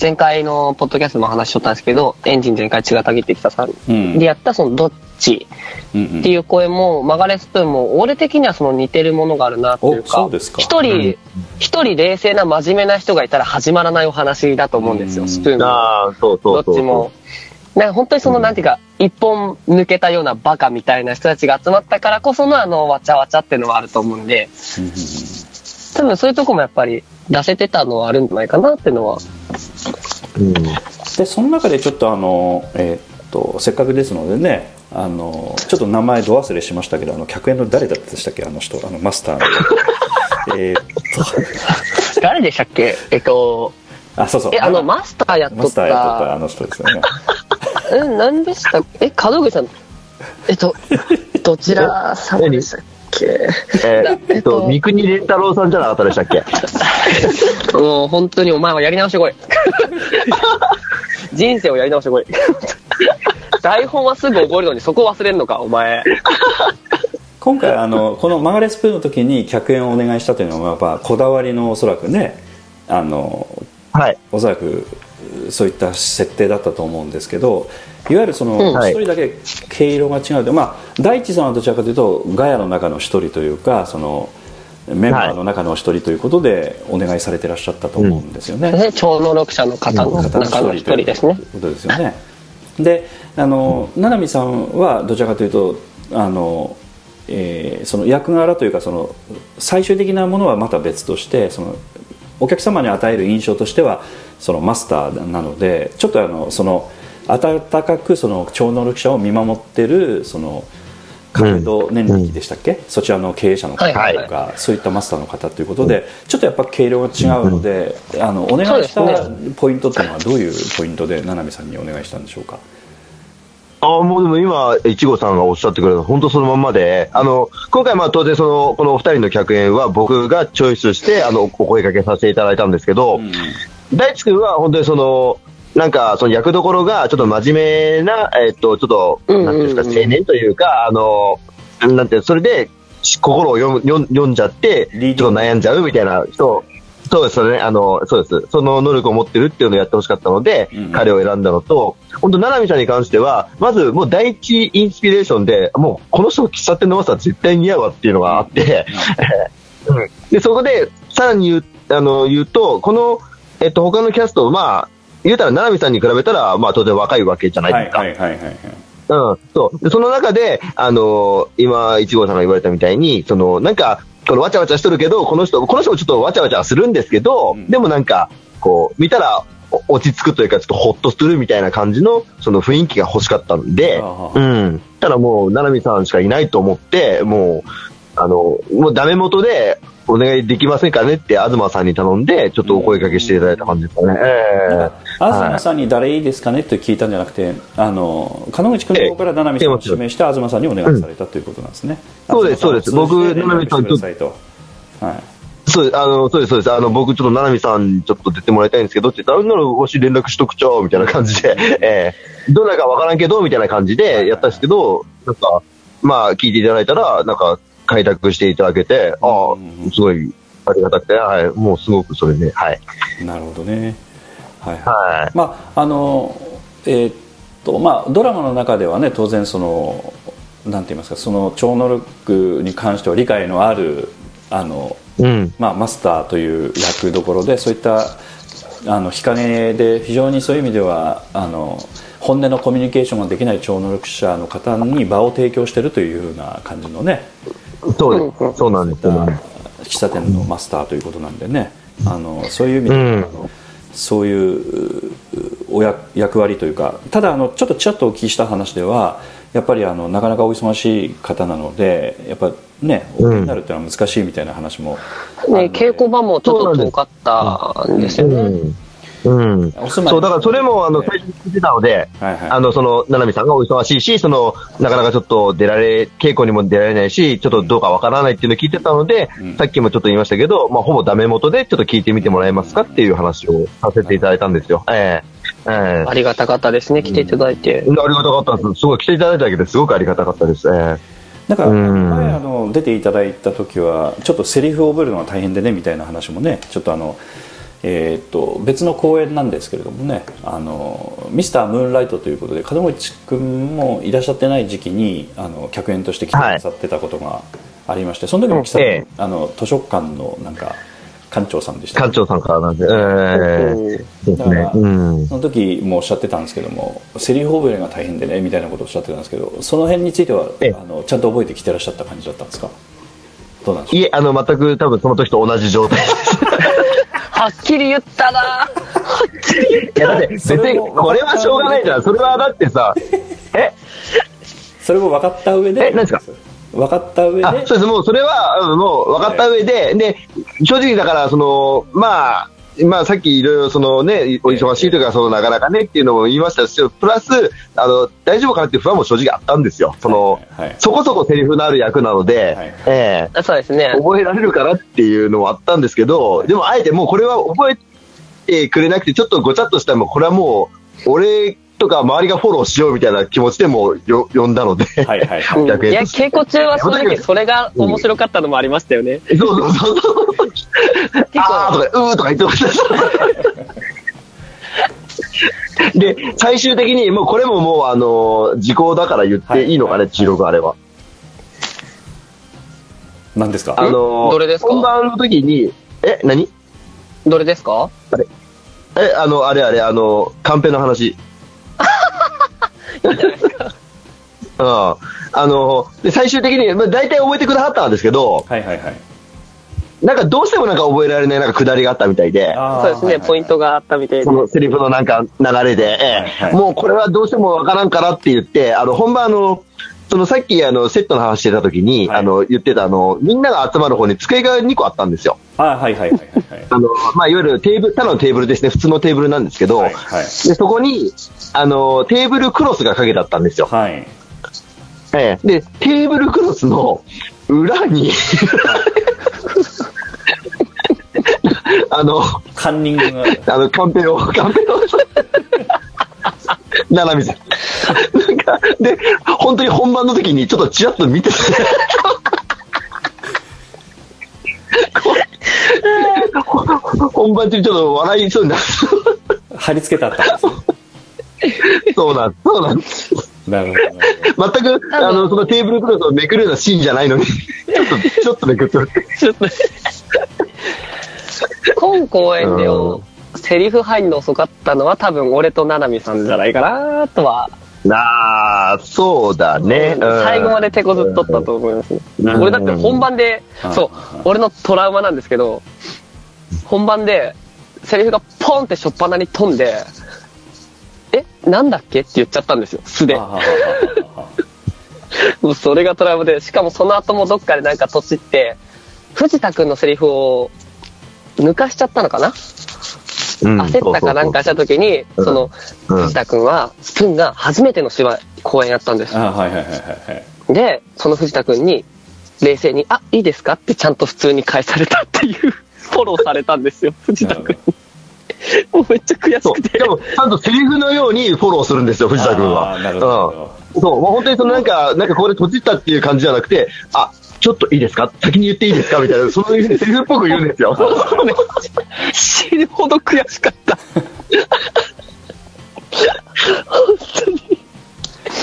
前回のポッドキャストも話しとったんですけどエンジン全開血がたぎってきたさでやったそのどっっていう声もマガレスプーンも俺的にはその似てるものがあるなっていうおか一人一人冷静な真面目な人がいたら始まらないお話だと思うんですうんよスプーンもああ、そうそうそうそう。どっちも。なんか本当にその、なんていうか、一本抜けたようなバカみたいな人たちが集まったからこそのあの、わちゃわちゃっていうのはあると思うんで、多分そういうとこもやっぱり出せてたのはあるんじゃないかなっていうのは。うん。でその中でちょっとあの、えーっとせっかくですのでねあのちょっと名前ど忘れしましたけどあの客演の誰だったでしたっけ？あの人あのマスターの。えーっ誰でしたっけ？えっと、とあそうそう。え、あの、マスターやっとっマスターやっとったあた、の人ですよね。うん、何でしたっけ？え、門口さん、えっと、どちら様でしたっけ？えーえっと、三国連太郎さんじゃなかったでしたっけ？もう本当にお前はやり直してこい。人生をやり直してこい。台本はすぐ覚えるのにそこ忘れんのか、お前。今回あのこのマガレスプーンの時に客演をお願いしたというのはやっぱこだわりのおそらくねあのはい。おそらくそういった設定だったと思うんですけどいわゆるその一人だけ毛色が違うで、まあ大地さんはどちらかというとガヤの中の一人というかそのメンバーの中の一人ということでお願いされてらっしゃったと思うんですよね。ね超能力者の方の方の中の一人ですねと。いうことですよね。で、あの七海さんはどちらかというとあの、えーその役柄というかその最終的なものはまた別としてそのお客様に与える印象としてはそのマスターなのでちょっとあのその温かくその超能力者を見守ってるその亀戸年力でしたっけ、そちらの経営者の方とか、はい。はい。そういったマスターの方ということで、ちょっとやっぱ毛色が違うので、あのお願いしたポイントっていうのはどういうポイントで七海さんにお願いしたんでしょうか？ああ、もうでも今、いちごさんがおっしゃってくれた、本当そのまんまで、あの、今回まあ当然その、このお二人の客演は僕がチョイスして、あの、お声掛けさせていただいたんですけど、大地君は本当にその、なんか、その役どころが、ちょっと真面目な、えっと、ちょっと、うんうんうん。なんていうんですか、青年というか、あの、なんて、それで、心を読む読んじゃって、ちょっと悩んじゃうみたいな人、そうですね、あの、そうです。その能力を持ってるっていうのをやってほしかったので、うん彼を選んだのと、本当、七海さんに関しては、まずもう第一インスピレーションで、もうこの人、喫茶店のマスター絶対似合うわっていうのがあって、うんで、そこで、さらに言う、あの、言うと、この、えっと、他のキャスト、まあ、言うたら、七海さんに比べたら、まあ、当然若いわけじゃないはいですか。はいはいはいはいうん、そう。で、その中で、あのー今、一号さんが言われたみたいに、その、なんか、このわちゃわちゃしとるけど、この人、この人もちょっとわちゃわちゃするんですけど、うんでもなんか、こう、見たら、お落ち着くというか、ちょっとほっとするみたいな感じの、その雰囲気が欲しかったんでうん。ただもう、七海さんしかいないと思って、もう、あの、もうダメ元で、お願いできませんかねって、東さんに頼んで、ちょっとお声掛けしていただいた感じですかね。ええなんか東さんに誰いいですかねって聞いたんじゃなくて、あの門口君の方から七海さんを指名して東さんにお願いされたということなんですね。そうですそうです僕七海さんと。はい。そうあの、そうです、そうです。あの、僕ちょっと、七海さんにちょっと出てもらいたいんですけど、って言ったら、あんなのわし連絡しとくちゃうみたいな感じで、ええどんなかわからんけど、みたいな感じでやったんですけど、なんか、まあ、聞いていただいたら、なんか、開拓していただけて、ああうん、すごい、ありがたくて、はい、もうすごくそれで、はい。なるほどね。はいはい。はい。まああのえーっとまあドラマの中ではね当然そのなんて言いますかその超能力に関しては理解のあるあのうん。まあ、マスターという役どころでそういったあの日陰で非常にそういう意味ではあの本音のコミュニケーションができない超能力者の方に場を提供しているというような感じのねそうです。そうなんです。そうなんです喫茶店のマスターということなんでねあのそういう意味で、うんあのそういううおや役割というかただあのちょっとちらっとお聞きした話ではやっぱりあのなかなかお忙しい方なのでやっぱねお見になるっていうのは難しいみたいな話もね、で稽古場もちょっと遠かったんですよね。うん。うん。そう、だからそれも、あの、最初に聞いてたので、はいはいあの、その、七海さんがお忙しいし、その、なかなかちょっと出られ、稽古にも出られないし、ちょっとどうかわからないっていうのを聞いてたので、うんさっきもちょっと言いましたけど、まあ、ほぼダメ元でちょっと聞いてみてもらえますかっていう話をさせていただいたんですよ。ええええありがたかったですね、来ていただいて。ありがたかったです。すごい来ていただいただけですごくありがたかったです。えなんかうん前あの出ていただいた時はちょっとセリフを覚えるのが大変でねみたいな話もねちょっとあのえーっと別の公演なんですけれどもねあのミスタームーンライトということで門口君もいらっしゃってない時期にあの客演として来てくださってたことがありまして、その時も喫ええ。あの図書館のなんか館長さんでした館長さんからなんで、ええ。そうですね。うん。その時もおっしゃってたんですけどもセリフ覚えが大変でねみたいなことをおっしゃってたんですけどその辺についてはええ。あのちゃんと覚えてきてらっしゃった感じだったんですか？どうなんでしょう？いえ、あの、全く多分その時と同じ状態 はっきり言ったな。いや、だって別に、これはしょうがないじゃん。それはだってさ、え？それも分かった上で。え何ですか？分かった上で。あ、そうです。もうそれは、うんもう分かった上で、で、正直だから、その、まあ、まあ、さっきいろいろそのね、お忙しいというか、そのなかなかねっていうのも言いましたし、プラス、あの、大丈夫かなっていう不安も正直あったんですよ。その、はいはいそこそこセリフのある役なので、はいええそうですね。覚えられるかなっていうのはあったんですけど、でもあえてもうこれは覚えてくれなくて、ちょっとごちゃっとしたらもうこれはもう、俺とか周りがフォローしようみたいな気持ちでもうよ 呼んだので、はいはいはい。うん。いや、稽古中は正直それが面白かったのもありましたよね。そうそうそうそう。あーとか、うーとか言ってました。で、最終的に、もうこれももう、あの、時効だから言ってい。いのかね、はい。収録あれは。何ですか？あの、どれですか？本番の時に、え、何？どれですか？え、あの、あれあれ、あの、カンペの話。うん。あの、で、最終的に、まあ、大体覚えてくださったんですけど、はいはいはいなんかどうしてもなんか覚えられないなんか下りがあったみたいで、そうですね、ポイントがあったみたいでそ。のセリフのなんか流れで、ええはいはいもうこれはどうしてもわからんからって言って、あの、本番あの、そのさっきあの、セットの話してた時に、はい。あの、言ってたあの、みんなが集まる方に机が2個あったんですよ。あはいはいはいはいはい。あの、まあ、いわゆるテーブル、ただのテーブルですね、普通のテーブルなんですけど、はいはい。で、そこに、あの、テーブルクロスがかけてあったんですよ。はい。ええ。で、テーブルクロスの裏に、あの、カンニングがあの、カンペを、カンペを、ななみさん。なんか、で、本当に本番の時にちょっとチラッと見てて、本番中ちょっと笑いそうになる。貼り付けてあったんですね。そうなんそうなんです。なるほど全く、あの、そのテーブルクロスをめくるようなシーンじゃないのに、ちょっと、ちょっとめくってる。ちょっと今公演でうセリフ入るの遅かったのは多分俺と七海さんじゃないかなとは、ああ、そうだね。うん。最後まで手こずっとったと思います。ね。うん。俺だって本番でうん、そう、俺のトラウマなんですけど、本番でセリフがポンってしょっぱなに飛んで、え、なんだっけって言っちゃったんですよ、素で。もうそれがトラウマで、しかもその後もどっかでなんかとちって、藤田くんのセリフを抜かしちゃったのかな、うん焦ったかなんかした時に、その、うん藤田くんは、スプーンが初めての芝居、公演やったんです。あはいはいはいはいはい。で、その藤田くんに、冷静に、あ、いいですかってちゃんと普通に返されたっていう、フォローされたんですよ、藤田くんに。もうめっちゃ悔しくてそうし。かも、ちゃんとセリフのようにフォローするんですよ、藤田君は。なるほどうん。そう、もう本当にそのなんか、なんかここで閉じたっていう感じじゃなくて、あ、ちょっといいですか？先に言っていいですか？みたいな、そういうセリフっぽく言うんですよ。めっちゃ死ぬほど悔しかった。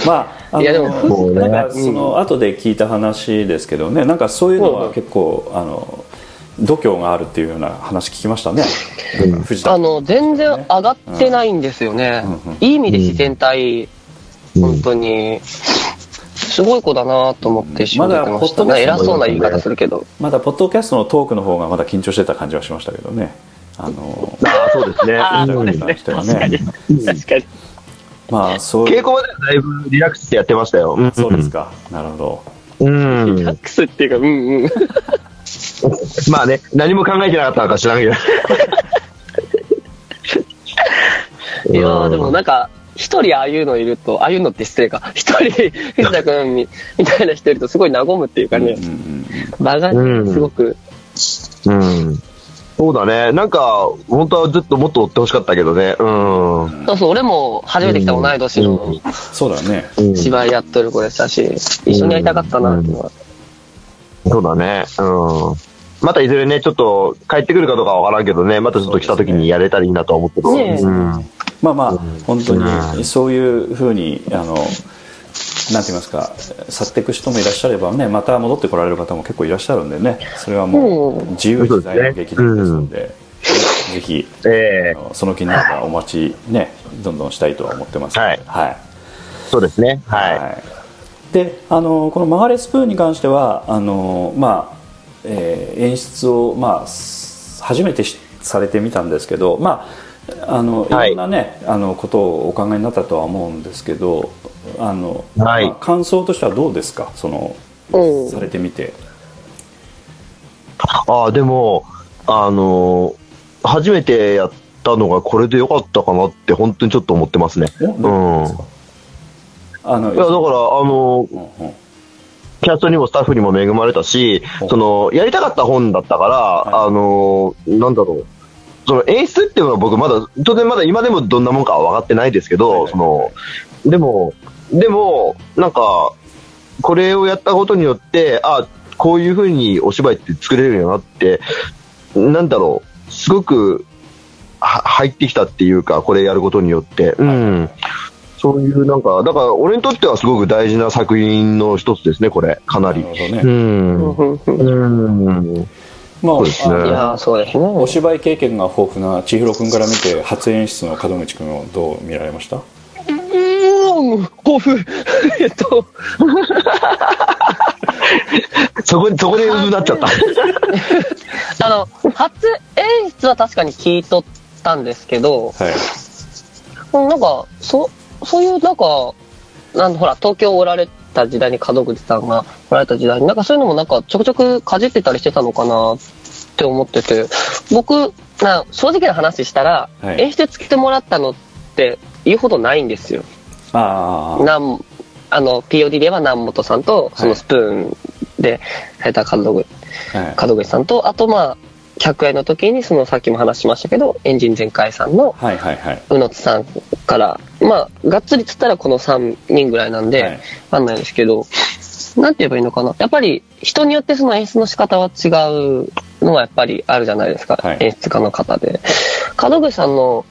まあ、あのいやでもねなんかその後で聞いた話ですけどね、なんかそういうのは結構、あの度胸があるっていうような話聞きましたね、藤田あの、全然上がってないんですよね。うんうんいい意味で自然体、うん本当に、すごい子だなと思って一緒に出てましたね。まだポッドキャスト偉そうな言い方するけど。まだポッドキャストのトークの方がまだ緊張してた感じはしましたけどね。あのああ、そうですね。あそうですね。うん確かに。確かに。まあそういう稽古まではだいぶリラックスしてやってましたよ。んそうです。か、なるほど。うんリラッ。クスっていうか、うんうん。まあね、何も考えてなかったのか知らんけど。いやーでもなんか、一人ああいうのいると、ああいうのって失礼か。一人、藤田君みみたいな人いるとすごい和むっていうかね場がねうんすごく、うん。そうだね。なんか、本当はずっともっと追ってほしかったけどね。うん。そうそう、俺も初めて来た同い年のうんそうだね。うん芝居やってる子でしたし、一緒にやりたかったなっていうのは。そうだね。うん。またいずれね、ちょっと帰ってくるかどうかわからんけどね、またちょっと来た時にやれたらいいなとは思ってる。ねえうん。まあまあ、本当うにんそういうふうにあのなんて言いますか去っていく人もいらっしゃればねまた戻ってこられる方も結構いらっしゃるんでね。それはもう自由自在の劇団ですので、ぜひその気になればお待ちねどんどんしたいとは思ってますので。はい。はい。そうですね。はい。はい。であのこの曲がれスプーンに関してはあの、まあえー演出を、まあ、す初めてしされてみたんですけど、まあ、あのいはいろんな、ねあのことをお考えになったとは思うんですけどあの、はいまあ感想としてはどうですか？そのうんされてみて。ああ、でも、あのー初めてやったのがこれでよかったかなって本当にちょっと思ってますね。おうん。あのや、だから、あのーうんうんキャストにもスタッフにも恵まれたしその、やりたかった本だったから、はいあのーなんだろう。その演出っていうのは僕まだ、当然まだ今でもどんなもんかは分かってないですけど、その、でも、でも、なんか、これをやったことによって、あ、こういう風にお芝居って作れるよなって、なんだろう、すごく、は入ってきたっていうか、これやることによって、うん。そういうなんか、だから俺にとってはすごく大事な作品の一つですね、これ、かなりなる。ほどね、うん。うん。まあそうですねそうですね。お芝居経験が豊富な千尋君から見て初演出の門口君をどう見られました？うーん、豊富。えっと、そこ、そこでうなっちゃった。あの、初演出は確かに聞いとったんですけど、はいうんなんか、そ、そういう、なんか、なんほら、東京おられた時代に門口さんがおられた時代に、なんかそういうのもなんかちょくちょくかじってたりしてたのかなって思ってて、僕、な正直な話したら、はい。演出つけてもらったのって言うほどないんですよ。ああなんあの、POD で言えば南本さんと、そのスプーンでされた門口、はい。門口さんと、あとまあ、客演の時に、そのさっきも話しましたけど、エンジン全開さんの宇野津さんから、まあ、がっつりつったらこの3人ぐらいなんで、はい。わかんないですけど、なんて言えばいいのかな。やっぱり人によってその演出の仕方は違うのはやっぱりあるじゃないですか、はい。演出家の方で。門口さんの、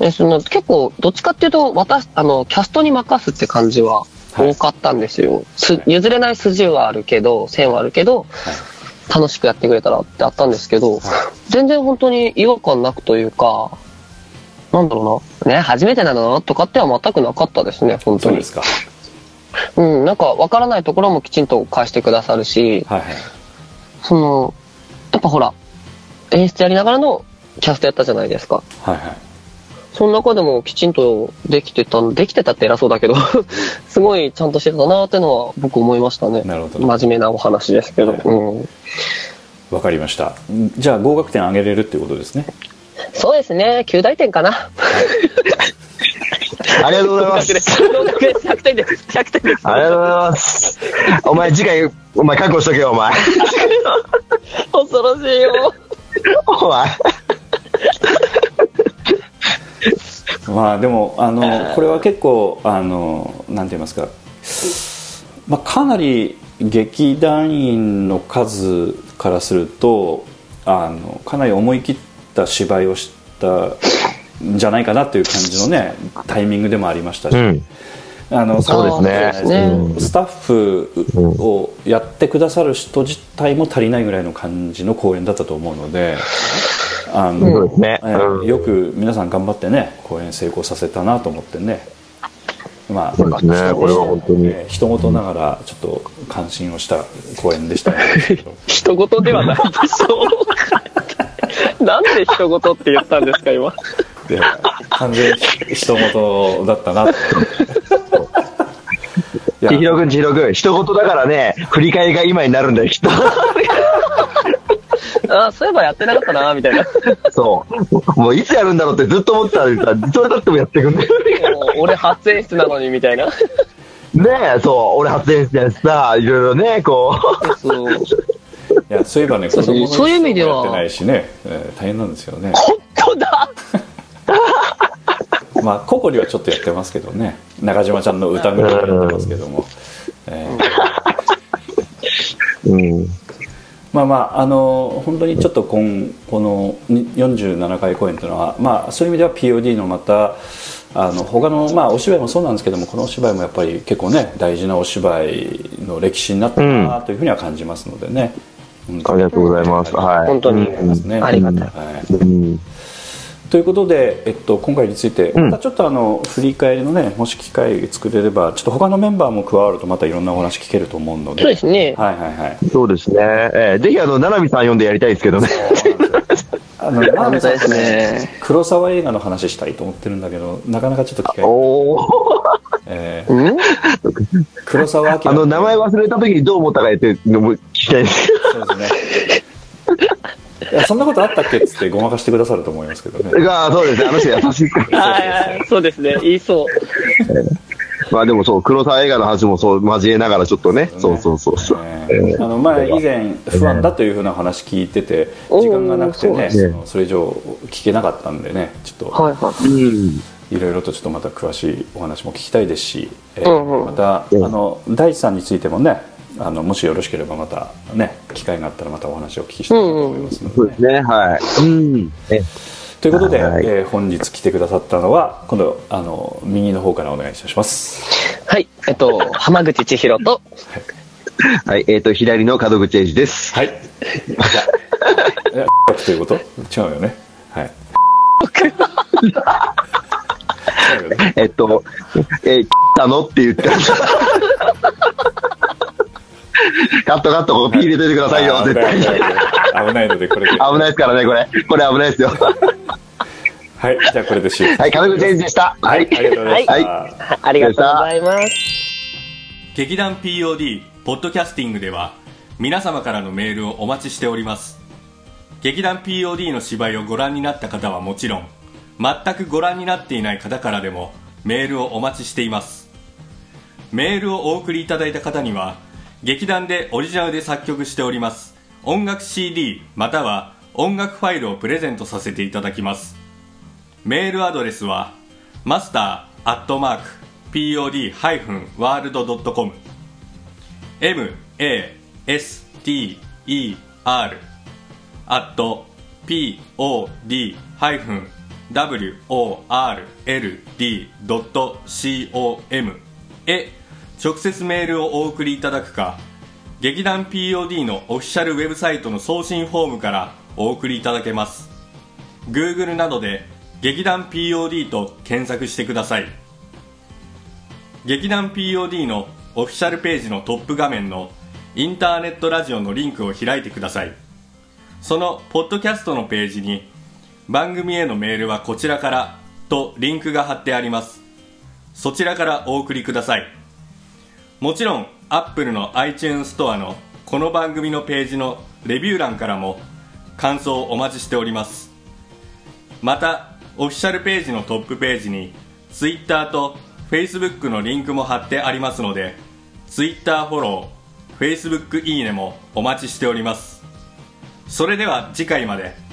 えその結構、どっちかっていうと、私、あの、キャストに任すって感じは多かったんですよ。す譲れない筋はあるけど、線はあるけど、楽しくやってくれたらってあったんですけど、全然本当に違和感なくというか、なんだろうな。ね、初めてなのとかっては全くなかったですね、本当にそうで。すかうん、なんかわからないところもきちんと返してくださるし、はいはいその、やっぱほら、演出やりながらのキャストやったじゃないですか。はいはいその中でもきちんとできてた、できてたって偉そうだけど、すごいちゃんとしてたなってのは僕思いましたね。なるほど真面目なお話ですけど。はいうん。わかりましたじゃあ合格点上げれるっていうことですねそうですね、9大点かな。ありがとうございます。合格です。100点です。100点です。ありがとうございます。お前次回、お前覚悟しとけよ、お前。恐ろしいよ。お前。まあでもあのこれは結構あのなんて言いますか、まあ、かなり劇団員の数からするとあのかなり思い切った芝居をしたんじゃないかなという感じのねタイミングでもありましたし、うん。あのそうですね。スタッフをやってくださる人自体も足りないぐらいの感じの公演だったと思うのであの、そうですね。よく皆さん頑張ってね公演成功させたなと思ってね。まあそうですね。これは本当に。えー人事ながらちょっと感心をした公演でしたけど 人事ではないでしょう。なんで人事って言ったんですか、今？で完全に人事だったなと思って。千尋くん、千尋くん、一言だからね、振り返りが今になるんだよ、きっと。あそういえばやってなかったな、みたいな。そう。もういつやるんだろうってずっと思ってたのにさ、それだってもやってくんね。もう俺初演出なのに、みたいな。ねえ、そう、俺初演出やしさ、いろいろね、こそう。いやそういえばね子供のそういう意味では。やってないしね、えー大変なんですよね。本当だ。まあココリはちょっとやってますけどね。中島ちゃんの歌ぐらいはやってますけども、えー。う。うん。まあまああの本当にちょっと今このに47回公演というのはまあそういう意味では POD のまたあの他のまあお芝居もそうなんですけどもこのお芝居もやっぱり結構ね大事なお芝居の歴史になったなというふうには感じますのでね、ありがとうございます。はい。本当にありますねありがたいはいうん。ということで、えっと、今回について、んまたちょっとあの振り返りのねもし機会作れればちょっと他のメンバーも加わるとまたいろんなお話聞けると思うのでそうですねはいはいはいそうですね。えーぜひ、あの、ななみさん読んでやりたいですけどね。あの 真鍋さんですね黒沢映画の話したいと思ってるんだけどなかなかちょっと機会、おー。えーうん？黒沢明あの、名前忘れた時にどう思ったかって聞きたいです。そうですねいやそんなことあったっけっつってごまかしてくださると思いますけどねが、そうですね。あの人優しいから。はいはい、そうですね。言いそう。まあでもそう、黒沢映画の話もそう交えながらちょっとね。そうそうそうそう。えーあの前以前不安だというふうな話聞いててうん時間がなくてねそれ以上聞けなかったんでねちょっとはいはい。うん。いろいろとちょっとまた詳しいお話も聞きたいですし、えーうんうんまた、うんあの大地さんについてもねあのもしよろしければまたね機会があったらまたお話をお聞きしたいなと思いますので、ねそうですね。はい。うん。えということで、はいえー本日来てくださったのは今度あの右の方からお願いいたしますはい。えっと、浜口千尋と、はい。えっと、左の門口英二です。はいじゃあいやということ？違うよねはいえっと、えー、たの？って言ってました。カットカット、ここピー入れといてくださいよ、絶対に。危ないのでこれで 危ないですからね、これ。これ危ないですよ。はいじゃあこれで終了はい、門口英二でした。はい。ありがとうございました、はいありがとうございます。劇団 POD ポッドキャスティングでは皆様からのメールをお待ちしております劇団 POD の芝居をご覧になった方はもちろん全くご覧になっていない方からでもメールをお待ちしていますメールをお送りいただいた方には劇団でオリジナルで作曲しております。音楽 CD または音楽ファイルをプレゼントさせていただきます。メールアドレスはマスターアットマーク pod-world.com m a s t e r at pod-world.com へ直接メールをお送りいただくか劇団 POD のオフィシャルウェブサイトの送信フォームからお送りいただけます。Google などで劇団 POD と検索してください。劇団 POD のオフィシャルページのトップ画面のインターネットラジオのリンクを開いてください。そのポッドキャストのページに番組へのメールはこちらからとリンクが貼ってあります。そちらからお送りください。もちろん Apple の iTunes ストアのこの番組のページのレビュー欄からも感想をお待ちしております。またオフィシャルページのトップページに Twitter と Facebook のリンクも貼ってありますので Twitter フォロー Facebook いいねもお待ちしております。それでは次回まで。